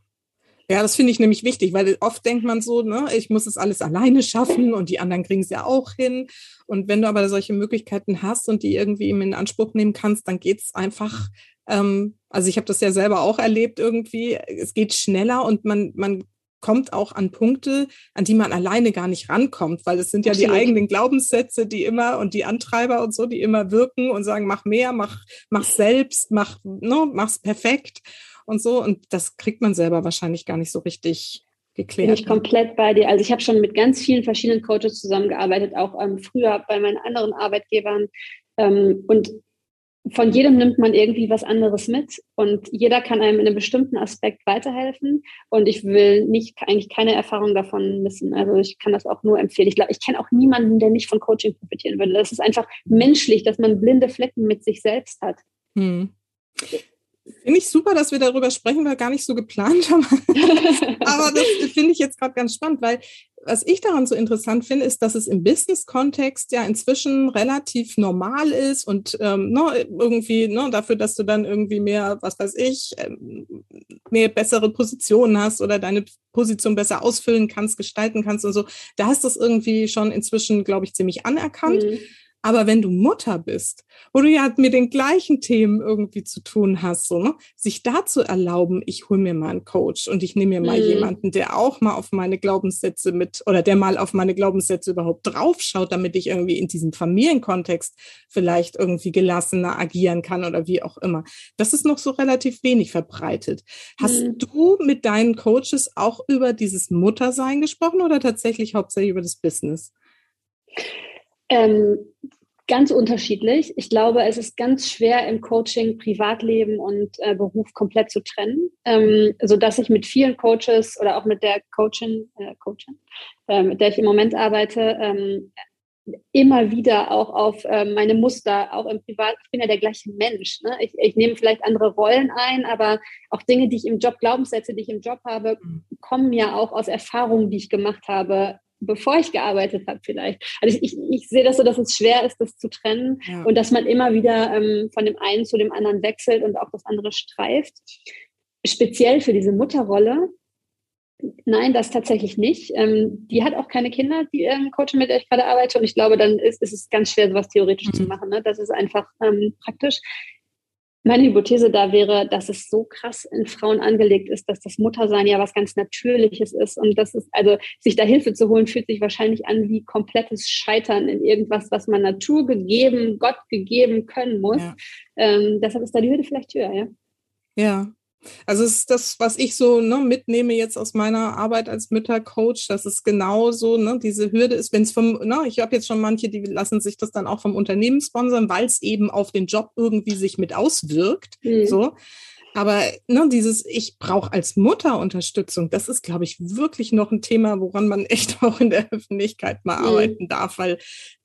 ja, das finde ich nämlich wichtig, weil oft denkt man so, ne, ich muss es alles alleine schaffen und die anderen kriegen es ja auch hin. Und wenn du aber solche Möglichkeiten hast und die irgendwie in Anspruch nehmen kannst, dann geht es einfach, ähm, also ich habe das ja selber auch erlebt irgendwie, es geht schneller und man, man kommt auch an Punkte, an die man alleine gar nicht rankommt, weil es sind ja Absolut. die eigenen Glaubenssätze, die immer und die Antreiber und so, die immer wirken und sagen, mach mehr, mach, mach selbst, mach, ne, mach's perfekt und so. Und das kriegt man selber wahrscheinlich gar nicht so richtig geklärt. Bin ich komplett bei dir. Also ich habe schon mit ganz vielen verschiedenen Coaches zusammengearbeitet, auch ähm, früher bei meinen anderen Arbeitgebern. Ähm, und von jedem nimmt man irgendwie was anderes mit und jeder kann einem in einem bestimmten Aspekt weiterhelfen. Und ich will nicht eigentlich keine Erfahrung davon missen. Also ich kann das auch nur empfehlen. Ich glaube, ich kenne auch niemanden, der nicht von Coaching profitieren würde. Das ist einfach menschlich, dass man blinde Flecken mit sich selbst hat. Hm. Finde ich super, dass wir darüber sprechen, weil gar nicht so geplant haben. Aber das finde ich jetzt gerade ganz spannend, weil was ich daran so interessant finde, ist, dass es im Business-Kontext ja inzwischen relativ normal ist und ähm, ne, irgendwie ne, dafür, dass du dann irgendwie mehr, was weiß ich, ähm, mehr bessere Positionen hast oder deine Position besser ausfüllen kannst, gestalten kannst und so. Da ist das irgendwie schon inzwischen, glaube ich, ziemlich anerkannt. Mhm. Aber wenn du Mutter bist, wo du ja mit den gleichen Themen irgendwie zu tun hast, so, ne, sich da zu erlauben, ich hole mir mal einen Coach und ich nehme mir mal mhm. jemanden, der auch mal auf meine Glaubenssätze mit oder der mal auf meine Glaubenssätze überhaupt draufschaut, damit ich irgendwie in diesem Familienkontext vielleicht irgendwie gelassener agieren kann oder wie auch immer. Das ist noch so relativ wenig verbreitet. Hast mhm. du mit deinen Coaches auch über dieses Muttersein gesprochen oder tatsächlich hauptsächlich über das Business? Ähm, ganz unterschiedlich. Ich glaube, es ist ganz schwer im Coaching Privatleben und äh, Beruf komplett zu trennen, ähm, so dass ich mit vielen Coaches oder auch mit der Coachin, äh, Coachin äh, mit der ich im Moment arbeite, ähm, immer wieder auch auf äh, meine Muster, auch im Privat, ich bin ja der gleiche Mensch. Ne? Ich, ich nehme vielleicht andere Rollen ein, aber auch Dinge, die ich im Job, Glaubenssätze, die ich im Job habe, mhm. kommen ja auch aus Erfahrungen, die ich gemacht habe bevor ich gearbeitet habe vielleicht. Also ich, ich, ich, sehe das so, dass es schwer ist, das zu trennen ja. und dass man immer wieder ähm, von dem einen zu dem anderen wechselt und auch das andere streift. Speziell für diese Mutterrolle Nein, das tatsächlich nicht. Ähm, die hat auch keine Kinder, die ähm, Coachin, mit der ich gerade arbeite. Und ich glaube, dann ist, ist es ganz schwer, sowas theoretisch mhm. zu machen. Ne? Das ist einfach ähm, praktisch. Meine Hypothese da wäre, dass es so krass in Frauen angelegt ist, dass das Muttersein ja was ganz Natürliches ist. Und das ist, also sich da Hilfe zu holen, fühlt sich wahrscheinlich an wie komplettes Scheitern in irgendwas, was man Natur gegeben, Gott gegeben können muss. Ja. Ähm, deshalb ist da die Hürde vielleicht höher, ja. Ja, also es ist das, was ich so ne, mitnehme jetzt aus meiner Arbeit als Müttercoach, dass es genauso ne, diese Hürde ist, wenn es vom, ne, ich habe jetzt schon manche, die lassen sich das dann auch vom Unternehmen sponsern, weil es eben auf den Job irgendwie sich mit auswirkt. Mhm. So. Aber ne, dieses, ich brauche als Mutter Unterstützung, das ist, glaube ich, wirklich noch ein Thema, woran man echt auch in der Öffentlichkeit mal mhm. arbeiten darf, weil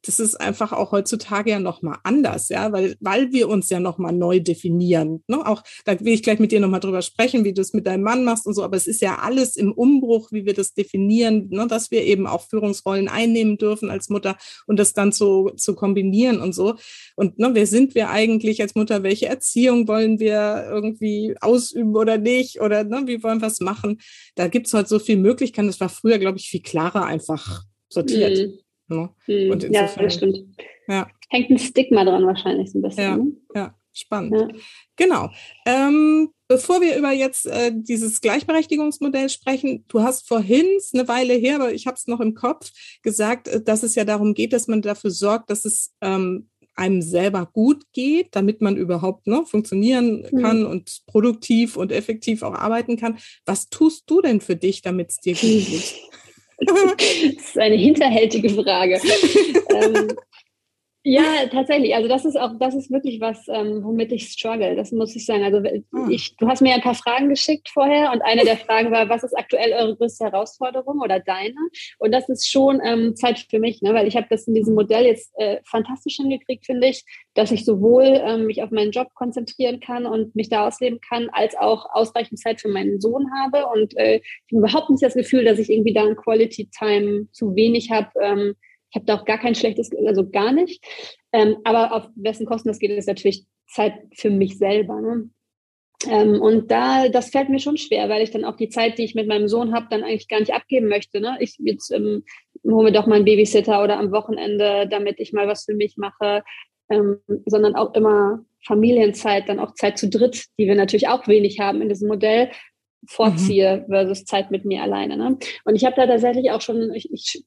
das ist einfach auch heutzutage ja nochmal anders, ja, weil, weil wir uns ja nochmal neu definieren. Ne? Auch da will ich gleich mit dir nochmal drüber sprechen, wie du es mit deinem Mann machst und so, aber es ist ja alles im Umbruch, wie wir das definieren, ne? dass wir eben auch Führungsrollen einnehmen dürfen als Mutter und das dann zu, zu kombinieren und so. Und ne, wer sind wir eigentlich als Mutter? Welche Erziehung wollen wir irgendwie ausüben oder nicht? Oder ne, wie wollen wir es machen? Da gibt es heute so viele Möglichkeiten. Das war früher, glaube ich, viel klarer einfach sortiert. Mhm. Ne? Hm. Und ja, das stimmt. Ja. Hängt ein Stigma dran wahrscheinlich so ein bisschen. Ja, ne? ja spannend. Ja. Genau. Ähm, bevor wir über jetzt äh, dieses Gleichberechtigungsmodell sprechen, du hast vorhin, eine Weile her, aber ich habe es noch im Kopf, gesagt, äh, dass es ja darum geht, dass man dafür sorgt, dass es ähm, einem selber gut geht, damit man überhaupt ne, funktionieren hm. kann mhm. und produktiv und effektiv auch arbeiten kann. Was tust du denn für dich, damit es dir gut geht? das ist eine hinterhältige Frage. ähm, ja, tatsächlich. Also das ist auch, das ist wirklich was, ähm, womit ich struggle. Das muss ich sagen. Also ah. ich, du hast mir ein paar Fragen geschickt vorher und eine der Fragen war, was ist aktuell eure größte Herausforderung oder deine? Und das ist schon ähm, Zeit für mich, ne? weil ich habe das in diesem Modell jetzt äh, fantastisch hingekriegt, finde ich, dass ich sowohl ähm, mich auf meinen Job konzentrieren kann und mich da ausleben kann, als auch ausreichend Zeit für meinen Sohn habe. Und äh, ich habe überhaupt nicht das Gefühl, dass ich irgendwie da ein Quality Time zu wenig habe. Ähm, ich habe da auch gar kein schlechtes, also gar nicht. Ähm, aber auf wessen Kosten das geht, ist natürlich Zeit für mich selber. Ne? Ähm, und da, das fällt mir schon schwer, weil ich dann auch die Zeit, die ich mit meinem Sohn habe, dann eigentlich gar nicht abgeben möchte. Ne? Ich jetzt ähm, hole mir doch mal einen Babysitter oder am Wochenende, damit ich mal was für mich mache, ähm, sondern auch immer Familienzeit, dann auch Zeit zu dritt, die wir natürlich auch wenig haben in diesem Modell, vorziehe mhm. versus Zeit mit mir alleine. Ne? Und ich habe da tatsächlich auch schon, ich, ich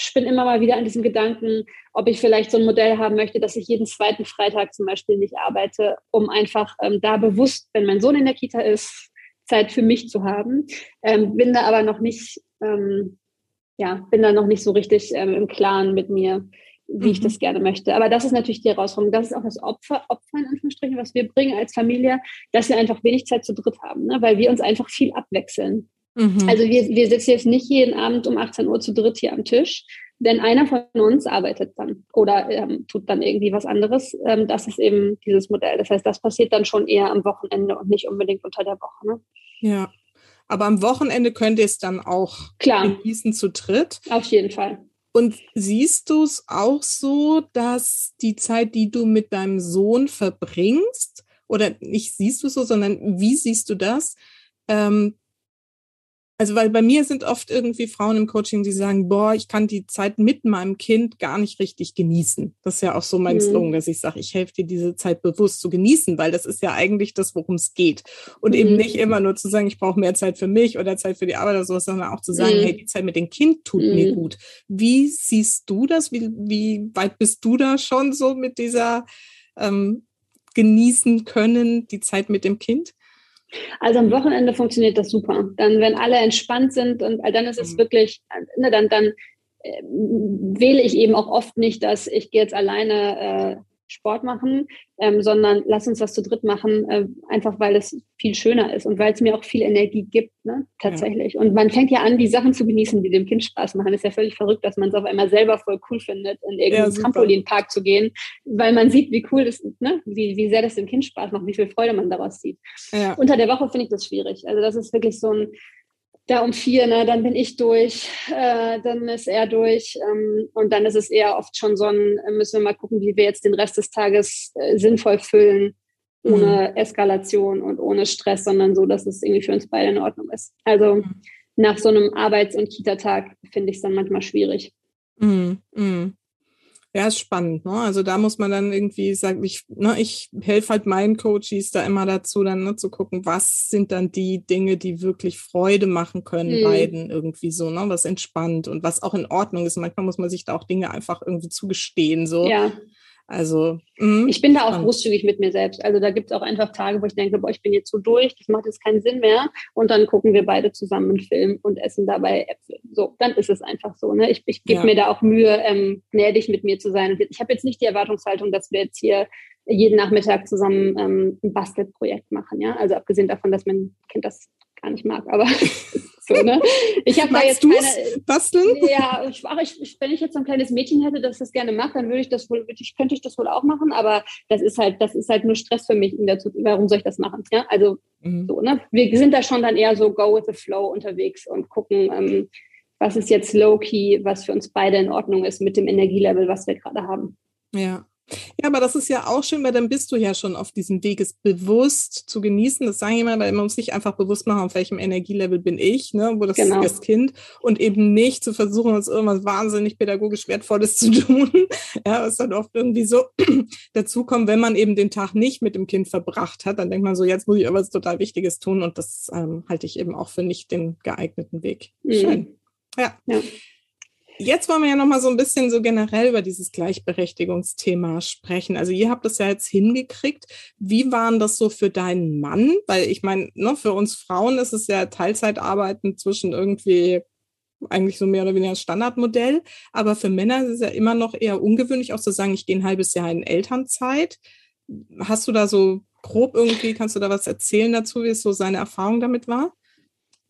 spinne immer mal wieder an diesem Gedanken, ob ich vielleicht so ein Modell haben möchte, dass ich jeden zweiten Freitag zum Beispiel nicht arbeite, um einfach ähm, da bewusst, wenn mein Sohn in der Kita ist, Zeit für mich zu haben. Ähm, bin da aber noch nicht, ähm, ja, bin da noch nicht so richtig ähm, im Klaren mit mir, wie mhm. ich das gerne möchte. Aber das ist natürlich die Herausforderung. Das ist auch das Opfer, Opfer in Anführungsstrichen, was wir bringen als Familie, dass wir einfach wenig Zeit zu dritt haben, ne? weil wir uns einfach viel abwechseln. Mhm. Also wir, wir sitzen jetzt nicht jeden Abend um 18 Uhr zu dritt hier am Tisch, denn einer von uns arbeitet dann oder ähm, tut dann irgendwie was anderes. Ähm, das ist eben dieses Modell. Das heißt, das passiert dann schon eher am Wochenende und nicht unbedingt unter der Woche. Ne? Ja. Aber am Wochenende könnt ihr es dann auch Klar. genießen zu dritt. Auf jeden Fall. Und siehst du es auch so, dass die Zeit, die du mit deinem Sohn verbringst, oder nicht siehst du so, sondern wie siehst du das, ähm, also weil bei mir sind oft irgendwie Frauen im Coaching, die sagen, boah, ich kann die Zeit mit meinem Kind gar nicht richtig genießen. Das ist ja auch so mein mhm. Slogan, dass ich sage, ich helfe dir diese Zeit bewusst zu genießen, weil das ist ja eigentlich das, worum es geht. Und mhm. eben nicht immer nur zu sagen, ich brauche mehr Zeit für mich oder Zeit für die Arbeit oder sowas, sondern auch zu sagen, mhm. hey, die Zeit mit dem Kind tut mir mhm. gut. Wie siehst du das? Wie, wie weit bist du da schon so mit dieser ähm, genießen können, die Zeit mit dem Kind? Also am Wochenende funktioniert das super. Dann, wenn alle entspannt sind und dann ist es mhm. wirklich, ne, dann, dann äh, wähle ich eben auch oft nicht, dass ich gehe jetzt alleine äh, Sport machen, ähm, sondern lass uns was zu dritt machen, äh, einfach weil es viel schöner ist und weil es mir auch viel Energie gibt, ne? tatsächlich. Ja. Und man fängt ja an, die Sachen zu genießen, die dem Kind Spaß machen. ist ja völlig verrückt, dass man es auf einmal selber voll cool findet, in irgendeinen ja, Trampolinpark zu gehen, weil man sieht, wie cool das, ne? wie, wie sehr das dem Kind Spaß macht, wie viel Freude man daraus sieht. Ja. Unter der Woche finde ich das schwierig. Also das ist wirklich so ein, da um vier, ne, dann bin ich durch, äh, dann ist er durch ähm, und dann ist es eher oft schon so ein, äh, müssen wir mal gucken, wie wir jetzt den Rest des Tages äh, sinnvoll füllen, ohne mhm. Eskalation und ohne Stress, sondern so, dass es irgendwie für uns beide in Ordnung ist. Also mhm. nach so einem Arbeits- und Kita-Tag finde ich es dann manchmal schwierig. Mm, mm. Ja, ist spannend. Ne? Also da muss man dann irgendwie sagen, ich, ne, ich helfe halt meinen Coaches da immer dazu, dann ne, zu gucken, was sind dann die Dinge, die wirklich Freude machen können, mhm. beiden irgendwie so, ne, was entspannt und was auch in Ordnung ist. Manchmal muss man sich da auch Dinge einfach irgendwie zugestehen. So. Ja. Also mh, ich bin da auch großzügig mit mir selbst. Also da gibt es auch einfach Tage, wo ich denke, boah, ich bin jetzt so durch, das macht jetzt keinen Sinn mehr. Und dann gucken wir beide zusammen einen Film und essen dabei Äpfel. So, dann ist es einfach so. Ne? Ich, ich gebe ja. mir da auch Mühe, ähm, gnädig mit mir zu sein. Und ich habe jetzt nicht die Erwartungshaltung, dass wir jetzt hier jeden Nachmittag zusammen ähm, ein Bastelprojekt machen. Ja, also abgesehen davon, dass mein Kind das gar nicht mag, aber So, ne? Ich habe da jetzt keine. Basteln? Ja, ich, ach, ich, wenn ich jetzt so ein kleines Mädchen hätte, das das gerne macht, dann würde ich das wohl, ich, könnte ich das wohl auch machen, aber das ist halt, das ist halt nur Stress für mich, dazu, warum soll ich das machen? Ja, also mhm. so, ne? Wir sind da schon dann eher so go with the flow unterwegs und gucken, ähm, was ist jetzt low-key, was für uns beide in Ordnung ist mit dem Energielevel, was wir gerade haben. Ja. Ja, aber das ist ja auch schön, weil dann bist du ja schon auf diesem Weg, es bewusst zu genießen. Das sagen immer, weil man muss sich einfach bewusst machen, auf welchem Energielevel bin ich, ne, wo das, genau. das Kind und eben nicht zu versuchen, uns irgendwas wahnsinnig pädagogisch Wertvolles zu tun. Ja, was dann oft irgendwie so dazukommt, wenn man eben den Tag nicht mit dem Kind verbracht hat, dann denkt man so, jetzt muss ich irgendwas total Wichtiges tun und das ähm, halte ich eben auch für nicht den geeigneten Weg. Mhm. Schön. Ja. ja. Jetzt wollen wir ja noch mal so ein bisschen so generell über dieses Gleichberechtigungsthema sprechen. Also ihr habt das ja jetzt hingekriegt. Wie waren das so für deinen Mann? Weil ich meine, ne, für uns Frauen ist es ja Teilzeitarbeiten zwischen irgendwie eigentlich so mehr oder weniger Standardmodell. Aber für Männer ist es ja immer noch eher ungewöhnlich, auch zu sagen, ich gehe ein halbes Jahr in Elternzeit. Hast du da so grob irgendwie, kannst du da was erzählen dazu, wie es so seine Erfahrung damit war?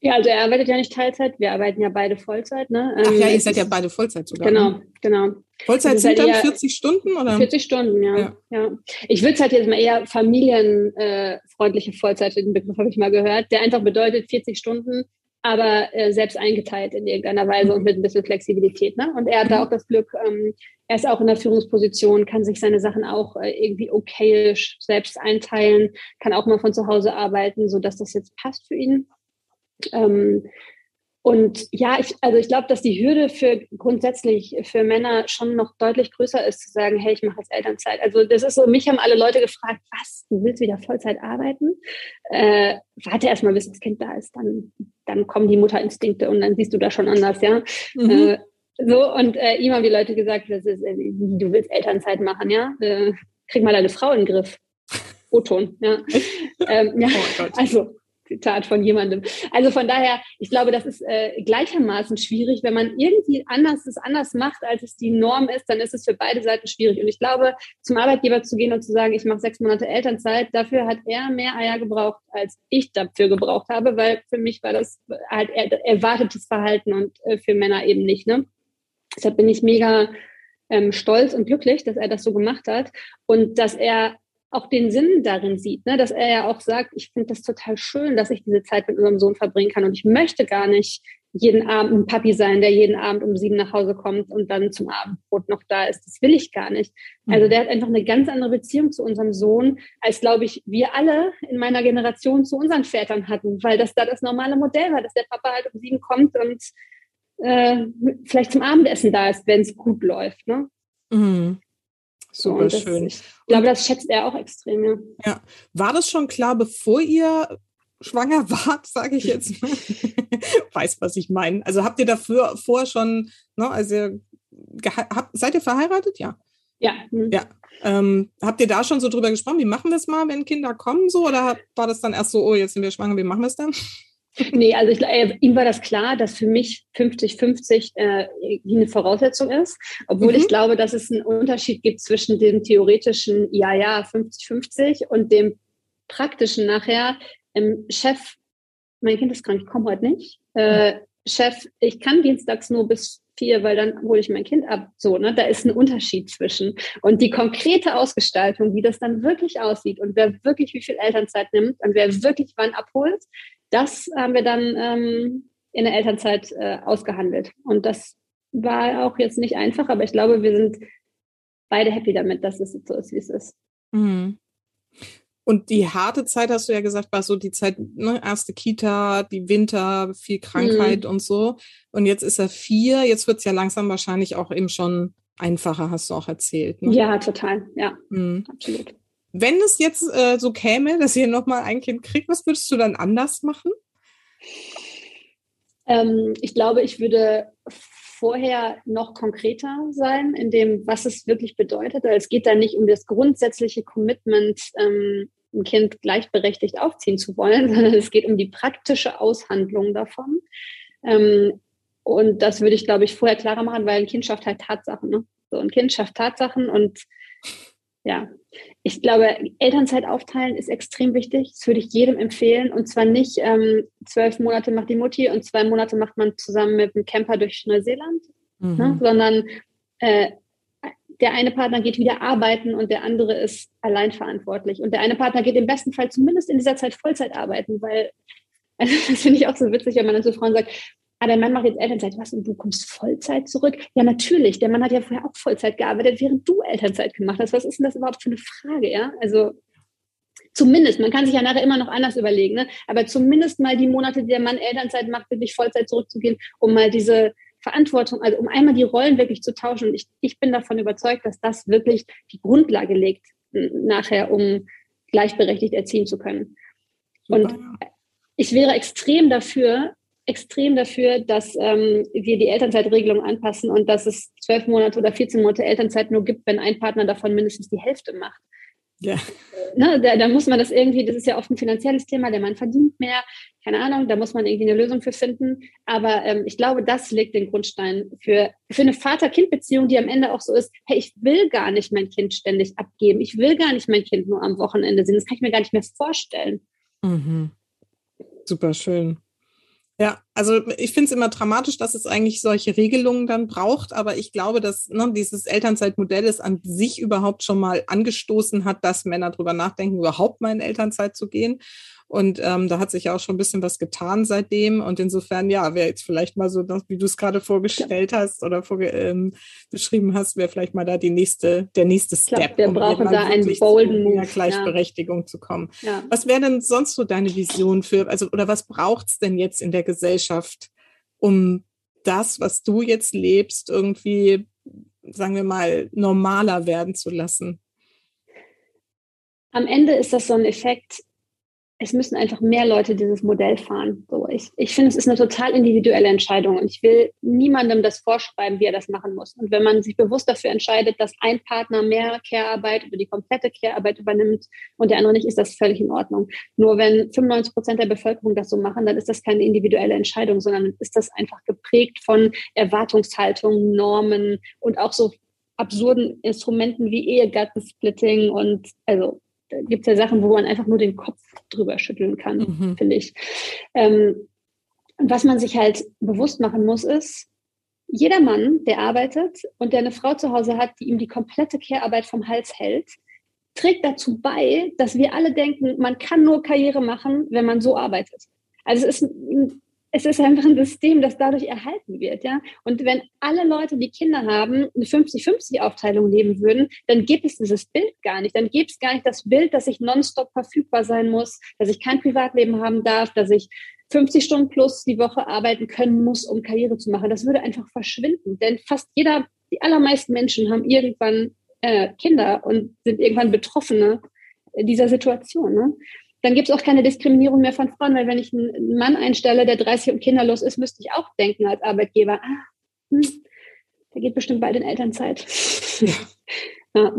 Ja, also er arbeitet ja nicht Teilzeit, wir arbeiten ja beide Vollzeit. Ne? Ach ja, ähm, ihr seid ja beide Vollzeit sogar. Genau, ne? genau. Vollzeit also sind dann 40 Stunden oder? 40 Stunden, ja. ja. ja. Ich würde es halt jetzt mal eher familienfreundliche Vollzeit, den Begriff habe ich mal gehört, der einfach bedeutet 40 Stunden, aber äh, selbst eingeteilt in irgendeiner Weise und mit ein bisschen Flexibilität. Ne? Und er hat da mhm. auch das Glück, ähm, er ist auch in der Führungsposition, kann sich seine Sachen auch äh, irgendwie okayisch selbst einteilen, kann auch mal von zu Hause arbeiten, sodass das jetzt passt für ihn. Ähm, und ja, ich, also ich glaube, dass die Hürde für grundsätzlich für Männer schon noch deutlich größer ist, zu sagen, hey, ich mache jetzt Elternzeit. Also das ist so, mich haben alle Leute gefragt, was, du willst wieder Vollzeit arbeiten? Äh, warte erst mal, bis das Kind da ist, dann, dann kommen die Mutterinstinkte und dann siehst du da schon anders, ja. Mhm. Äh, so, und äh, ihm haben die Leute gesagt, das ist, äh, du willst Elternzeit machen, ja? Äh, krieg mal deine Frau in den Griff. O-Ton, ja. ähm, ja oh also Zitat von jemandem. Also von daher, ich glaube, das ist äh, gleichermaßen schwierig. Wenn man irgendwie anders es anders macht, als es die Norm ist, dann ist es für beide Seiten schwierig. Und ich glaube, zum Arbeitgeber zu gehen und zu sagen, ich mache sechs Monate Elternzeit, dafür hat er mehr Eier gebraucht, als ich dafür gebraucht habe, weil für mich war das halt erwartetes Verhalten und äh, für Männer eben nicht. Ne? Deshalb bin ich mega ähm, stolz und glücklich, dass er das so gemacht hat und dass er auch den Sinn darin sieht, ne? dass er ja auch sagt, ich finde das total schön, dass ich diese Zeit mit unserem Sohn verbringen kann und ich möchte gar nicht jeden Abend ein Papi sein, der jeden Abend um sieben nach Hause kommt und dann zum Abendbrot noch da ist. Das will ich gar nicht. Also mhm. der hat einfach eine ganz andere Beziehung zu unserem Sohn, als glaube ich, wir alle in meiner Generation zu unseren Vätern hatten, weil das da das normale Modell war, dass der Papa halt um sieben kommt und äh, vielleicht zum Abendessen da ist, wenn es gut läuft. Ne? Mhm. Super das, schön. Ich glaube, das schätzt er auch extrem, ja. ja. War das schon klar, bevor ihr schwanger wart, sage ich jetzt mal? Weiß, was ich meine. Also habt ihr dafür vorher schon, ne, also habt, seid ihr verheiratet? Ja. Ja. Mhm. Ja. Ähm, habt ihr da schon so drüber gesprochen, wie machen wir es mal, wenn Kinder kommen so? Oder war das dann erst so, oh, jetzt sind wir schwanger, wie machen wir es dann? Nee, also ich, äh, ihm war das klar, dass für mich 50-50 äh, eine Voraussetzung ist, obwohl mhm. ich glaube, dass es einen Unterschied gibt zwischen dem theoretischen Ja, ja, 50-50 und dem praktischen nachher. Ähm, Chef, mein Kind ist krank, ich komme heute nicht. Äh, Chef, ich kann dienstags nur bis vier, weil dann hole ich mein Kind ab. So, ne, da ist ein Unterschied zwischen. Und die konkrete Ausgestaltung, wie das dann wirklich aussieht und wer wirklich wie viel Elternzeit nimmt und wer wirklich wann abholt, das haben wir dann ähm, in der Elternzeit äh, ausgehandelt. Und das war auch jetzt nicht einfach, aber ich glaube, wir sind beide happy damit, dass es so ist, wie es ist. Mhm. Und die harte Zeit, hast du ja gesagt, war so die Zeit, ne, erste Kita, die Winter, viel Krankheit mhm. und so. Und jetzt ist er vier, jetzt wird es ja langsam wahrscheinlich auch eben schon einfacher, hast du auch erzählt. Ne? Ja, total, ja, mhm. absolut. Wenn es jetzt äh, so käme, dass ihr nochmal ein Kind kriegt, was würdest du dann anders machen? Ähm, ich glaube, ich würde vorher noch konkreter sein in dem, was es wirklich bedeutet. Also es geht da nicht um das grundsätzliche Commitment, ähm, ein Kind gleichberechtigt aufziehen zu wollen, sondern es geht um die praktische Aushandlung davon. Ähm, und das würde ich, glaube ich, vorher klarer machen, weil ein Kind schafft halt Tatsachen. Ne? So, ein Kind schafft Tatsachen und ja, ich glaube, Elternzeit aufteilen ist extrem wichtig. Das würde ich jedem empfehlen. Und zwar nicht ähm, zwölf Monate macht die Mutti und zwei Monate macht man zusammen mit dem Camper durch Neuseeland, ne? mhm. ne? sondern äh, der eine Partner geht wieder arbeiten und der andere ist allein verantwortlich. Und der eine Partner geht im besten Fall zumindest in dieser Zeit Vollzeit arbeiten, weil, also das finde ich auch so witzig, wenn man dann zu Frauen sagt, ah, der Mann macht jetzt Elternzeit, was, und du kommst Vollzeit zurück? Ja, natürlich, der Mann hat ja vorher auch Vollzeit gearbeitet, während du Elternzeit gemacht hast. Was ist denn das überhaupt für eine Frage, ja? Also, zumindest, man kann sich ja nachher immer noch anders überlegen, ne? aber zumindest mal die Monate, die der Mann Elternzeit macht, wirklich Vollzeit zurückzugehen, um mal diese Verantwortung, also um einmal die Rollen wirklich zu tauschen. Und ich, ich bin davon überzeugt, dass das wirklich die Grundlage legt nachher, um gleichberechtigt erziehen zu können. Und ich wäre extrem dafür, extrem dafür, dass ähm, wir die Elternzeitregelung anpassen und dass es zwölf Monate oder 14 Monate Elternzeit nur gibt, wenn ein Partner davon mindestens die Hälfte macht. Ja. Ne, da, da, muss man das irgendwie, das ist ja oft ein finanzielles Thema, der Mann verdient mehr, keine Ahnung, da muss man irgendwie eine Lösung für finden. Aber ähm, ich glaube, das legt den Grundstein für, für eine Vater-Kind-Beziehung, die am Ende auch so ist, hey, ich will gar nicht mein Kind ständig abgeben, ich will gar nicht mein Kind nur am Wochenende sehen, das kann ich mir gar nicht mehr vorstellen. Mhm. Super schön. Ja, also ich finde es immer dramatisch, dass es eigentlich solche Regelungen dann braucht, aber ich glaube, dass ne, dieses Elternzeitmodell es an sich überhaupt schon mal angestoßen hat, dass Männer drüber nachdenken, überhaupt mal in Elternzeit zu gehen. Und ähm, da hat sich ja auch schon ein bisschen was getan seitdem. Und insofern, ja, wäre jetzt vielleicht mal so, wie du es gerade vorgestellt ja. hast oder vor, ähm, beschrieben hast, wäre vielleicht mal da die nächste, der nächste Step. Glaub, wir um brauchen da einen bolden Move. Gleichberechtigung ja. zu kommen. Ja. Was wäre denn sonst so deine Vision für, also, oder was braucht es denn jetzt in der Gesellschaft, um das, was du jetzt lebst, irgendwie, sagen wir mal, normaler werden zu lassen? Am Ende ist das so ein Effekt, es müssen einfach mehr Leute dieses Modell fahren. So, ich, ich finde, es ist eine total individuelle Entscheidung und ich will niemandem das vorschreiben, wie er das machen muss. Und wenn man sich bewusst dafür entscheidet, dass ein Partner mehr Care-Arbeit oder die komplette Care-Arbeit übernimmt und der andere nicht, ist das völlig in Ordnung. Nur wenn 95 Prozent der Bevölkerung das so machen, dann ist das keine individuelle Entscheidung, sondern ist das einfach geprägt von Erwartungshaltungen, Normen und auch so absurden Instrumenten wie Ehegattensplitting und also da gibt es ja Sachen, wo man einfach nur den Kopf drüber schütteln kann, mhm. finde ich. Ähm, und was man sich halt bewusst machen muss, ist, jeder Mann, der arbeitet und der eine Frau zu Hause hat, die ihm die komplette Care-Arbeit vom Hals hält, trägt dazu bei, dass wir alle denken, man kann nur Karriere machen, wenn man so arbeitet. Also es ist ein es ist einfach ein System, das dadurch erhalten wird, ja. Und wenn alle Leute, die Kinder haben, eine 50-50-Aufteilung leben würden, dann gibt es dieses Bild gar nicht. Dann gibt es gar nicht das Bild, dass ich nonstop verfügbar sein muss, dass ich kein Privatleben haben darf, dass ich 50 Stunden plus die Woche arbeiten können muss, um Karriere zu machen. Das würde einfach verschwinden. Denn fast jeder, die allermeisten Menschen haben irgendwann äh, Kinder und sind irgendwann Betroffene dieser Situation. Ne? Dann gibt es auch keine Diskriminierung mehr von Frauen, weil wenn ich einen Mann einstelle, der 30 und kinderlos ist, müsste ich auch denken als Arbeitgeber, ah, hm, der geht bestimmt bald in Elternzeit. ja.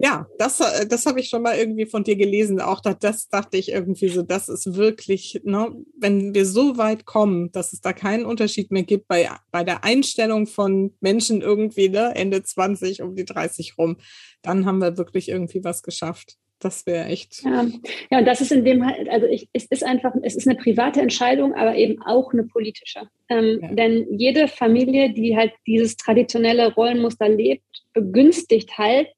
Ja, das, äh, das habe ich schon mal irgendwie von dir gelesen. Auch das, das dachte ich irgendwie so, das ist wirklich, ne, wenn wir so weit kommen, dass es da keinen Unterschied mehr gibt bei, bei der Einstellung von Menschen irgendwie, ne, Ende 20 um die 30 rum, dann haben wir wirklich irgendwie was geschafft. Das wäre echt. Ja. ja, und das ist in dem halt, also ich, es ist einfach, es ist eine private Entscheidung, aber eben auch eine politische. Ähm, ja. Denn jede Familie, die halt dieses traditionelle Rollenmuster lebt, begünstigt halt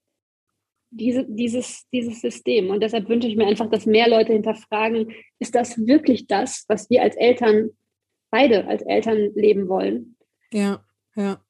diese, dieses, dieses System. Und deshalb wünsche ich mir einfach, dass mehr Leute hinterfragen, ist das wirklich das, was wir als Eltern, beide als Eltern leben wollen? Ja, ja.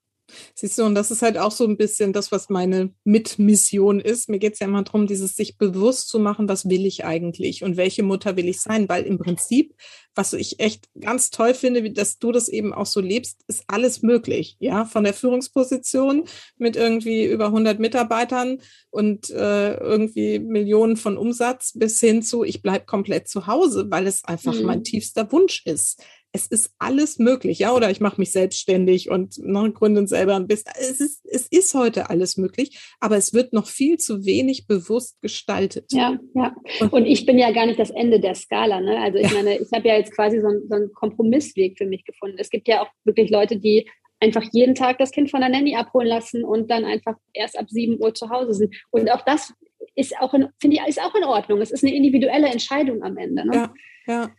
Siehst du, und das ist halt auch so ein bisschen das, was meine Mitmission ist. Mir geht es ja immer darum, dieses sich bewusst zu machen, was will ich eigentlich und welche Mutter will ich sein, weil im Prinzip, was ich echt ganz toll finde, dass du das eben auch so lebst, ist alles möglich. Ja, von der Führungsposition mit irgendwie über 100 Mitarbeitern und äh, irgendwie Millionen von Umsatz bis hin zu, ich bleibe komplett zu Hause, weil es einfach mhm. mein tiefster Wunsch ist es ist alles möglich, ja, oder ich mache mich selbstständig und ne, gründe selber ein bisschen. Es ist, es ist heute alles möglich, aber es wird noch viel zu wenig bewusst gestaltet. Ja, ja. Und, ich bin ja gar nicht das Ende der Skala. Ne? Also ich ja. meine, ich habe ja jetzt quasi so, so einen Kompromissweg für mich gefunden. Es gibt ja auch wirklich Leute, die einfach jeden Tag das Kind von der Nanny abholen lassen und dann einfach erst ab 7 Uhr zu Hause sind. Und auch das ist auch in, finde ich, ist auch in Ordnung. Es ist eine individuelle Entscheidung am Ende. Ne? Ja, ja.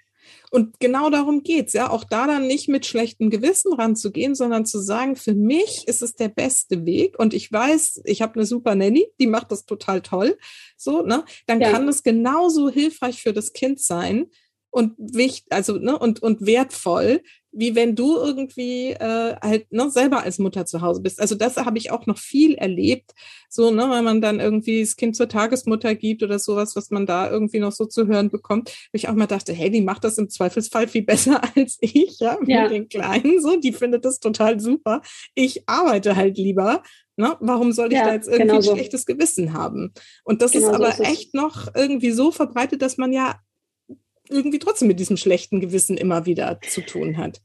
Und genau darum geht's, ja, auch da dann nicht mit schlechtem Gewissen ranzugehen, sondern zu sagen, für mich ist es der beste Weg und ich weiß, ich habe eine super Nanny, die macht das total toll, so, ne? Dann ja. kann es genauso hilfreich für das Kind sein und wichtig, also, ne, und, und wertvoll, wie wenn du irgendwie äh, halt ne, selber als Mutter zu Hause bist. Also das habe ich auch noch viel erlebt, so, ne, weil man dann irgendwie das Kind zur Tagesmutter gibt oder sowas, was man da irgendwie noch so zu hören bekommt. Wo ich auch mal dachte, hey, die macht das im Zweifelsfall viel besser als ich, ja, mit ja. den Kleinen, so, die findet das total super. Ich arbeite halt lieber. Ne? Warum soll ich ja, da jetzt irgendwie genau so. ein schlechtes Gewissen haben? Und das genau ist aber so ist echt noch irgendwie so verbreitet, dass man ja irgendwie trotzdem mit diesem schlechten Gewissen immer wieder zu tun hat.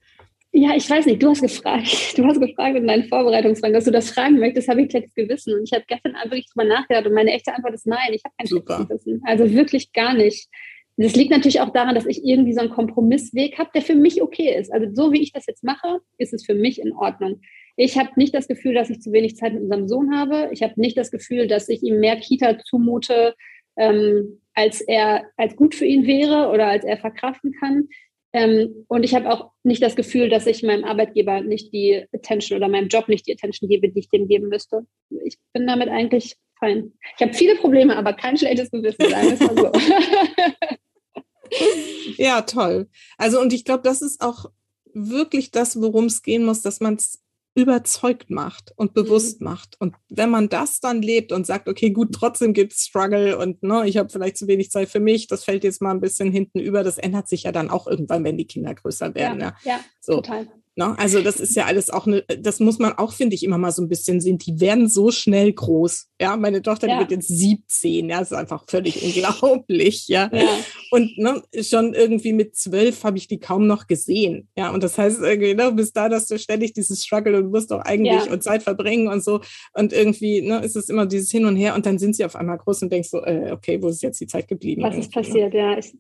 Ja, ich weiß nicht, du hast gefragt, du hast gefragt in deinen Vorbereitungsfragen, dass du das fragen möchtest, habe ich schlechtes Gewissen. Und ich habe gestern nicht drüber nachgedacht und meine echte Antwort ist nein, ich habe kein schlechtes Gewissen. Also wirklich gar nicht. Das liegt natürlich auch daran, dass ich irgendwie so einen Kompromissweg habe, der für mich okay ist. Also so wie ich das jetzt mache, ist es für mich in Ordnung. Ich habe nicht das Gefühl, dass ich zu wenig Zeit mit unserem Sohn habe. Ich habe nicht das Gefühl, dass ich ihm mehr Kita zumute, ähm, als er als gut für ihn wäre oder als er verkraften kann. Ähm, und ich habe auch nicht das Gefühl, dass ich meinem Arbeitgeber nicht die Attention oder meinem Job nicht die Attention gebe, die ich dem geben müsste. Ich bin damit eigentlich fein. Ich habe viele Probleme, aber kein schlechtes Gewissen, mal so. ja, toll. Also, und ich glaube, das ist auch wirklich das, worum es gehen muss, dass man es überzeugt macht und bewusst mhm. macht. Und wenn man das dann lebt und sagt, okay, gut, trotzdem gibt es Struggle und ne, ich habe vielleicht zu wenig Zeit für mich, das fällt jetzt mal ein bisschen hinten über, das ändert sich ja dann auch irgendwann, wenn die Kinder größer werden. Ja, ja, ja so. total. Ne? Also das ist ja alles auch eine, das muss man auch, finde ich, immer mal so ein bisschen sehen. Die werden so schnell groß. Ja, meine Tochter, ja. die wird jetzt 17. Ja, das ist einfach völlig unglaublich. Ja. ja. Und ne, schon irgendwie mit zwölf habe ich die kaum noch gesehen. Ja, und das heißt irgendwie, ne, bis da, dass du ständig dieses Struggle und musst doch eigentlich ja. und Zeit verbringen und so. Und irgendwie, ne, ist es immer dieses Hin und Her und dann sind sie auf einmal groß und denkst so, äh, okay, wo ist jetzt die Zeit geblieben? Was ist ne? passiert? Ne? Ja, ich,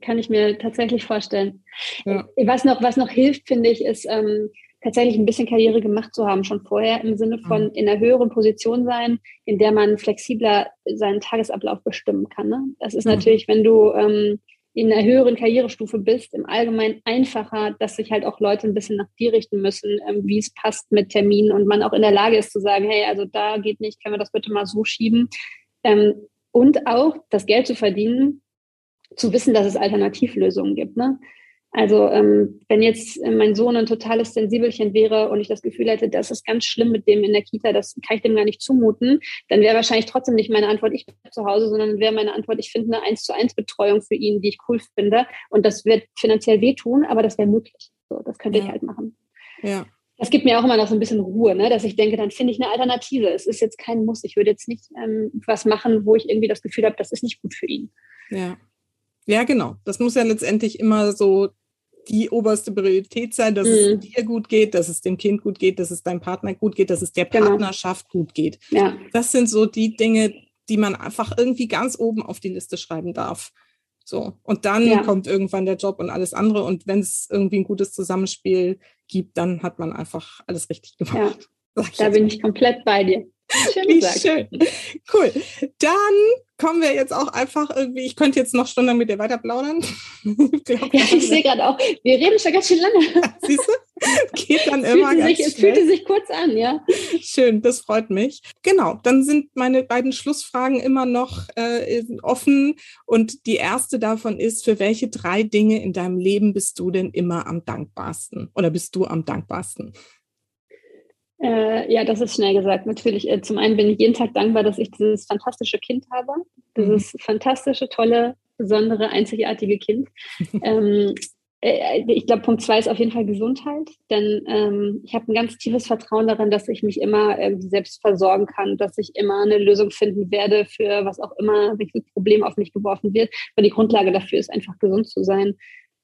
kann ich mir tatsächlich vorstellen. Was noch, was noch hilft, finde ich, ist, ähm, ähm, tatsächlich ein bisschen Karriere gemacht zu haben, schon vorher im Sinne von mhm. in einer höheren Position sein, in der man flexibler seinen Tagesablauf bestimmen kann. Ne? Das ist mhm. natürlich, wenn du ähm, in einer höheren Karrierestufe bist, im Allgemeinen einfacher, dass sich halt auch Leute ein bisschen nach dir richten müssen, ähm, wie es passt mit Terminen und man auch in der Lage ist zu sagen, hey, also da geht nicht, können wir das bitte mal so schieben. Ähm, und auch das Geld zu verdienen, zu wissen, dass es Alternativlösungen gibt. Ne? Also ähm, wenn jetzt äh, mein Sohn ein totales Sensibelchen wäre und ich das Gefühl hätte, das ist ganz schlimm mit dem in der Kita, das kann ich dem gar nicht zumuten, dann wäre wahrscheinlich trotzdem nicht meine Antwort, ich bin zu Hause, sondern wäre meine Antwort, ich finde eine eins zu eins Betreuung für ihn, die ich cool finde. Und das wird finanziell wehtun, aber das wäre möglich. So, das könnte ja. ich halt machen. Ja. Das gibt mir auch immer noch so ein bisschen Ruhe, ne? dass ich denke, dann finde ich eine Alternative. Es ist jetzt kein Muss. Ich würde jetzt nicht ähm, was machen, wo ich irgendwie das Gefühl habe, das ist nicht gut für ihn. Ja. Ja, genau. Das muss ja letztendlich immer so die oberste Priorität sein, dass mhm. es dir gut geht, dass es dem Kind gut geht, dass es deinem Partner gut geht, dass es der genau. Partnerschaft gut geht. Ja. Das sind so die Dinge, die man einfach irgendwie ganz oben auf die Liste schreiben darf. So. Und dann ja. kommt irgendwann der Job und alles andere. Und wenn es irgendwie ein gutes Zusammenspiel gibt, dann hat man einfach alles richtig gemacht. Ja. Da bin ich komplett bei dir. Schön Wie gesagt. schön. Cool. Dann kommen wir jetzt auch einfach irgendwie, ich könnte jetzt noch Stunden mit dir weiter plaudern. ich, glaub, ja, ich sehe gerade auch, wir reden schon ganz schön lange. Siehst du? Geht dann es immer ganz sich, Es fühlte sich kurz an, ja. Schön, das freut mich. Genau, dann sind meine beiden Schlussfragen immer noch äh, offen und die erste davon ist, für welche drei Dinge in deinem Leben bist du denn immer am dankbarsten oder bist du am dankbarsten? Äh, ja, das ist schnell gesagt. Natürlich, äh, zum einen bin ich jeden Tag dankbar, dass ich dieses fantastische Kind habe. Dieses mhm. fantastische, tolle, besondere, einzigartige Kind. ähm, äh, ich glaube, Punkt zwei ist auf jeden Fall Gesundheit, denn ähm, ich habe ein ganz tiefes Vertrauen darin, dass ich mich immer äh, selbst versorgen kann, dass ich immer eine Lösung finden werde für was auch immer, welches Problem auf mich geworfen wird. Weil die Grundlage dafür ist einfach gesund zu sein.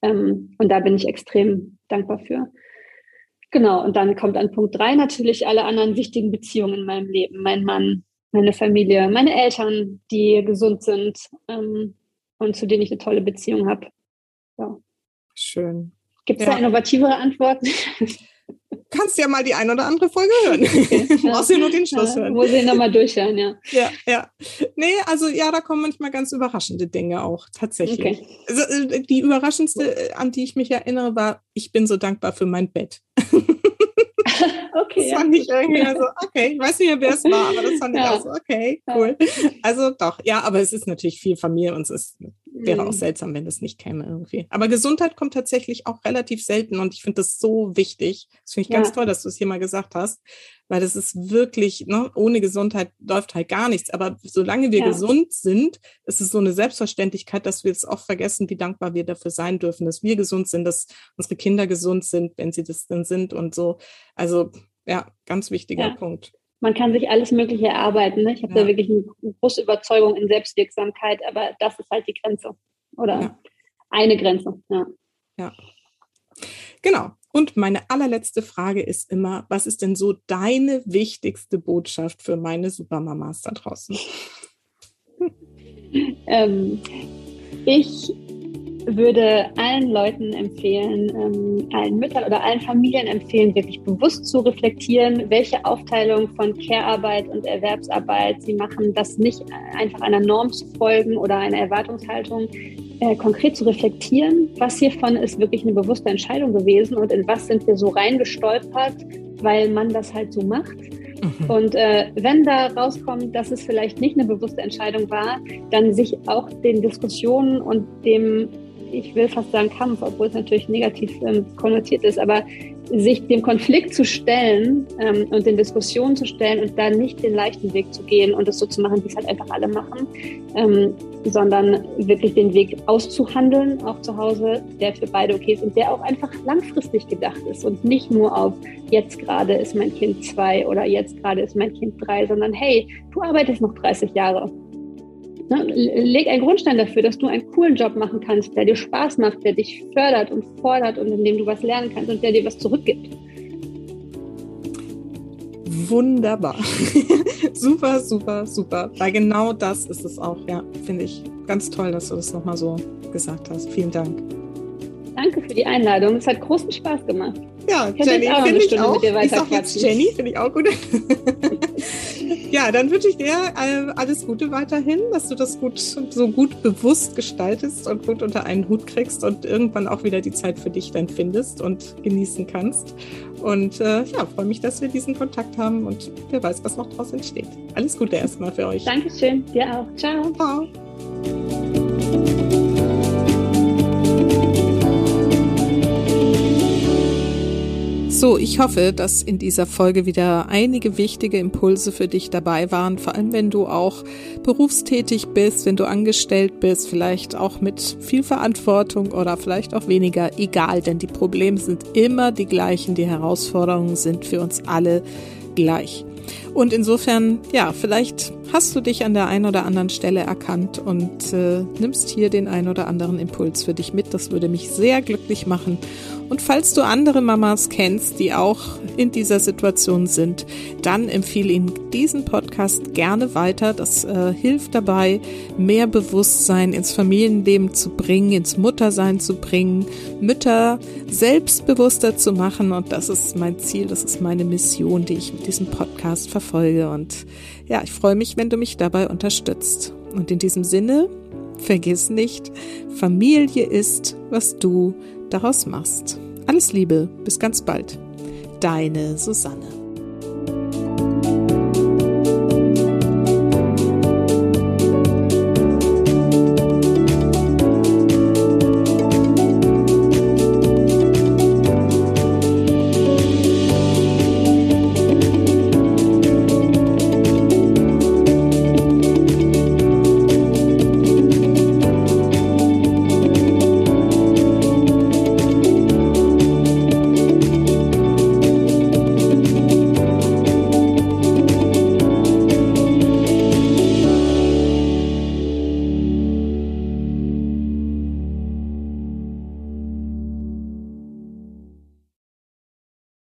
Ähm, und da bin ich extrem dankbar für. Genau, und dann kommt an Punkt drei natürlich alle anderen wichtigen Beziehungen in meinem Leben. Mein Mann, meine Familie, meine Eltern, die gesund sind ähm, und zu denen ich eine tolle Beziehung habe. Ja. Schön. Gibt es ja. da innovativere Antworten? kannst ja mal die ein oder andere Folge hören. Okay, du brauchst ja nur den Schluss hören. Muss ich nochmal durchhören, ja. Ja, ja. Nee, also ja, da kommen manchmal ganz überraschende Dinge auch, tatsächlich. Okay. Also, äh, die überraschendste, äh, an die ich mich erinnere, war, ich bin so dankbar für mein Bett. Okay. Das fand ich irgendwie so, okay, ich weiß nicht mehr, wer es war, aber das fand ja. ich auch so, okay, cool. Also doch, ja, aber es ist natürlich viel Familie und es ist, wäre auch mhm. seltsam, wenn das nicht käme irgendwie. Aber Gesundheit kommt tatsächlich auch relativ selten und ich finde das so wichtig. Das finde ich ganz toll, dass du es hier mal gesagt hast, weil das ist wirklich, ne, ohne Gesundheit läuft halt gar nichts. Aber solange wir ja. gesund sind, ist es so eine Selbstverständlichkeit, dass wir es oft vergessen, wie dankbar wir dafür sein dürfen, dass wir gesund sind, dass unsere Kinder gesund sind, wenn sie das dann sind und so. Also ja, ganz wichtiger ja. Punkt. Man kann sich alles Mögliche erarbeiten. Ne? Ich habe ja. da wirklich eine große Überzeugung in Selbstwirksamkeit, aber das ist halt die Grenze. Oder ja. eine Grenze. Ja. ja. Genau. Und meine allerletzte Frage ist immer, was ist denn so deine wichtigste Botschaft für meine Supermamas da draußen? ähm, ich würde allen Leuten empfehlen, ähm, allen Müttern oder allen Familien empfehlen, wirklich bewusst zu reflektieren, welche Aufteilung von Care-Arbeit und Erwerbsarbeit sie machen, das nicht einfach einer Norm zu folgen oder einer Erwartungshaltung, äh, konkret zu reflektieren, was hiervon ist wirklich eine bewusste Entscheidung gewesen und in was sind wir so reingestolpert, weil man das halt so macht. Mhm. Und äh, wenn da rauskommt, dass es vielleicht nicht eine bewusste Entscheidung war, dann sich auch den Diskussionen und dem ich will fast sagen Kampf, obwohl es natürlich negativ ähm, konnotiert ist, aber sich dem Konflikt zu stellen ähm, und den Diskussionen zu stellen und da nicht den leichten Weg zu gehen und es so zu machen, wie es halt einfach alle machen, ähm, sondern wirklich den Weg auszuhandeln, auch zu Hause, der für beide okay ist und der auch einfach langfristig gedacht ist und nicht nur auf jetzt gerade ist mein Kind zwei oder jetzt gerade ist mein Kind drei, sondern hey, du arbeitest noch 30 Jahre Ne, leg einen Grundstein dafür, dass du einen coolen Job machen kannst, der dir Spaß macht, der dich fördert und fordert und in dem du was lernen kannst und der dir was zurückgibt. Wunderbar. super, super, super. Weil genau das ist es auch, ja, finde ich ganz toll, dass du das nochmal so gesagt hast. Vielen Dank. Danke für die Einladung. Es hat großen Spaß gemacht. Ja, ich Jenny, finde ich auch. Ich sag jetzt Jenny, finde ich auch gut. ja, dann wünsche ich dir äh, alles Gute weiterhin, dass du das gut, so gut bewusst gestaltest und gut unter einen Hut kriegst und irgendwann auch wieder die Zeit für dich dann findest und genießen kannst. Und äh, ja, freue mich, dass wir diesen Kontakt haben und wer weiß, was noch daraus entsteht. Alles Gute erstmal für euch. Dankeschön, dir auch. Ciao. Ciao. So, ich hoffe, dass in dieser Folge wieder einige wichtige Impulse für dich dabei waren, vor allem wenn du auch berufstätig bist, wenn du angestellt bist, vielleicht auch mit viel Verantwortung oder vielleicht auch weniger, egal, denn die Probleme sind immer die gleichen, die Herausforderungen sind für uns alle gleich. Und insofern, ja, vielleicht hast du dich an der einen oder anderen Stelle erkannt und äh, nimmst hier den einen oder anderen Impuls für dich mit. Das würde mich sehr glücklich machen. Und falls du andere Mamas kennst, die auch in dieser Situation sind, dann empfehle ihnen diesen Podcast gerne weiter. Das äh, hilft dabei, mehr Bewusstsein ins Familienleben zu bringen, ins Muttersein zu bringen, Mütter selbstbewusster zu machen. Und das ist mein Ziel, das ist meine Mission, die ich mit diesem Podcast verfolge. Und ja, ich freue mich, wenn du mich dabei unterstützt. Und in diesem Sinne, vergiss nicht, Familie ist, was du daraus machst. Alles Liebe, bis ganz bald. Deine Susanne.